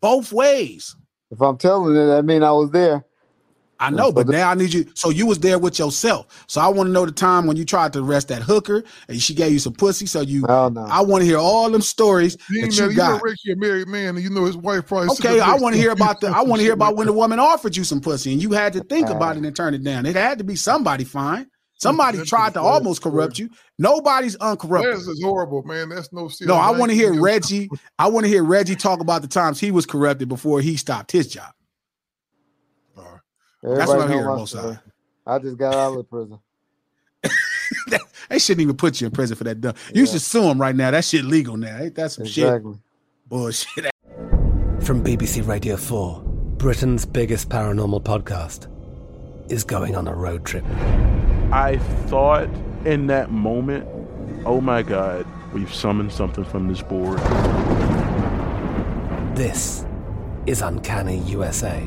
Both ways. If I'm telling it, that mean I was there. I know, but now I need you. So you was there with yourself. So I want to know the time when you tried to arrest that hooker and she gave you some pussy. So you, Oh no. I want to hear all them stories You, ain't that know, you you know. Ricky a married man, and you know his wife probably. Okay, I want to hear about the. I want to hear about when the woman offered you some pussy and you had to think about it and turn it down. It had to be somebody fine. Somebody That's tried to almost corrupt you. Nobody's that. uncorrupted. That's is horrible, man. That's no. No, I want to hear Reggie. Reggie. I want to hear Reggie talk about the times he was corrupted before he stopped his job. That's what I'm hearing my both sides. I just got out of prison. They shouldn't even put you in prison for that. Dumb. You Yeah. should sue them right now. That shit legal now. Ain't that some shit? Exactly. Bullshit. From BBC Radio 4, Britain's biggest paranormal podcast is going on a road trip. I thought in that moment, oh my God, we've summoned something from this board. This is Uncanny USA.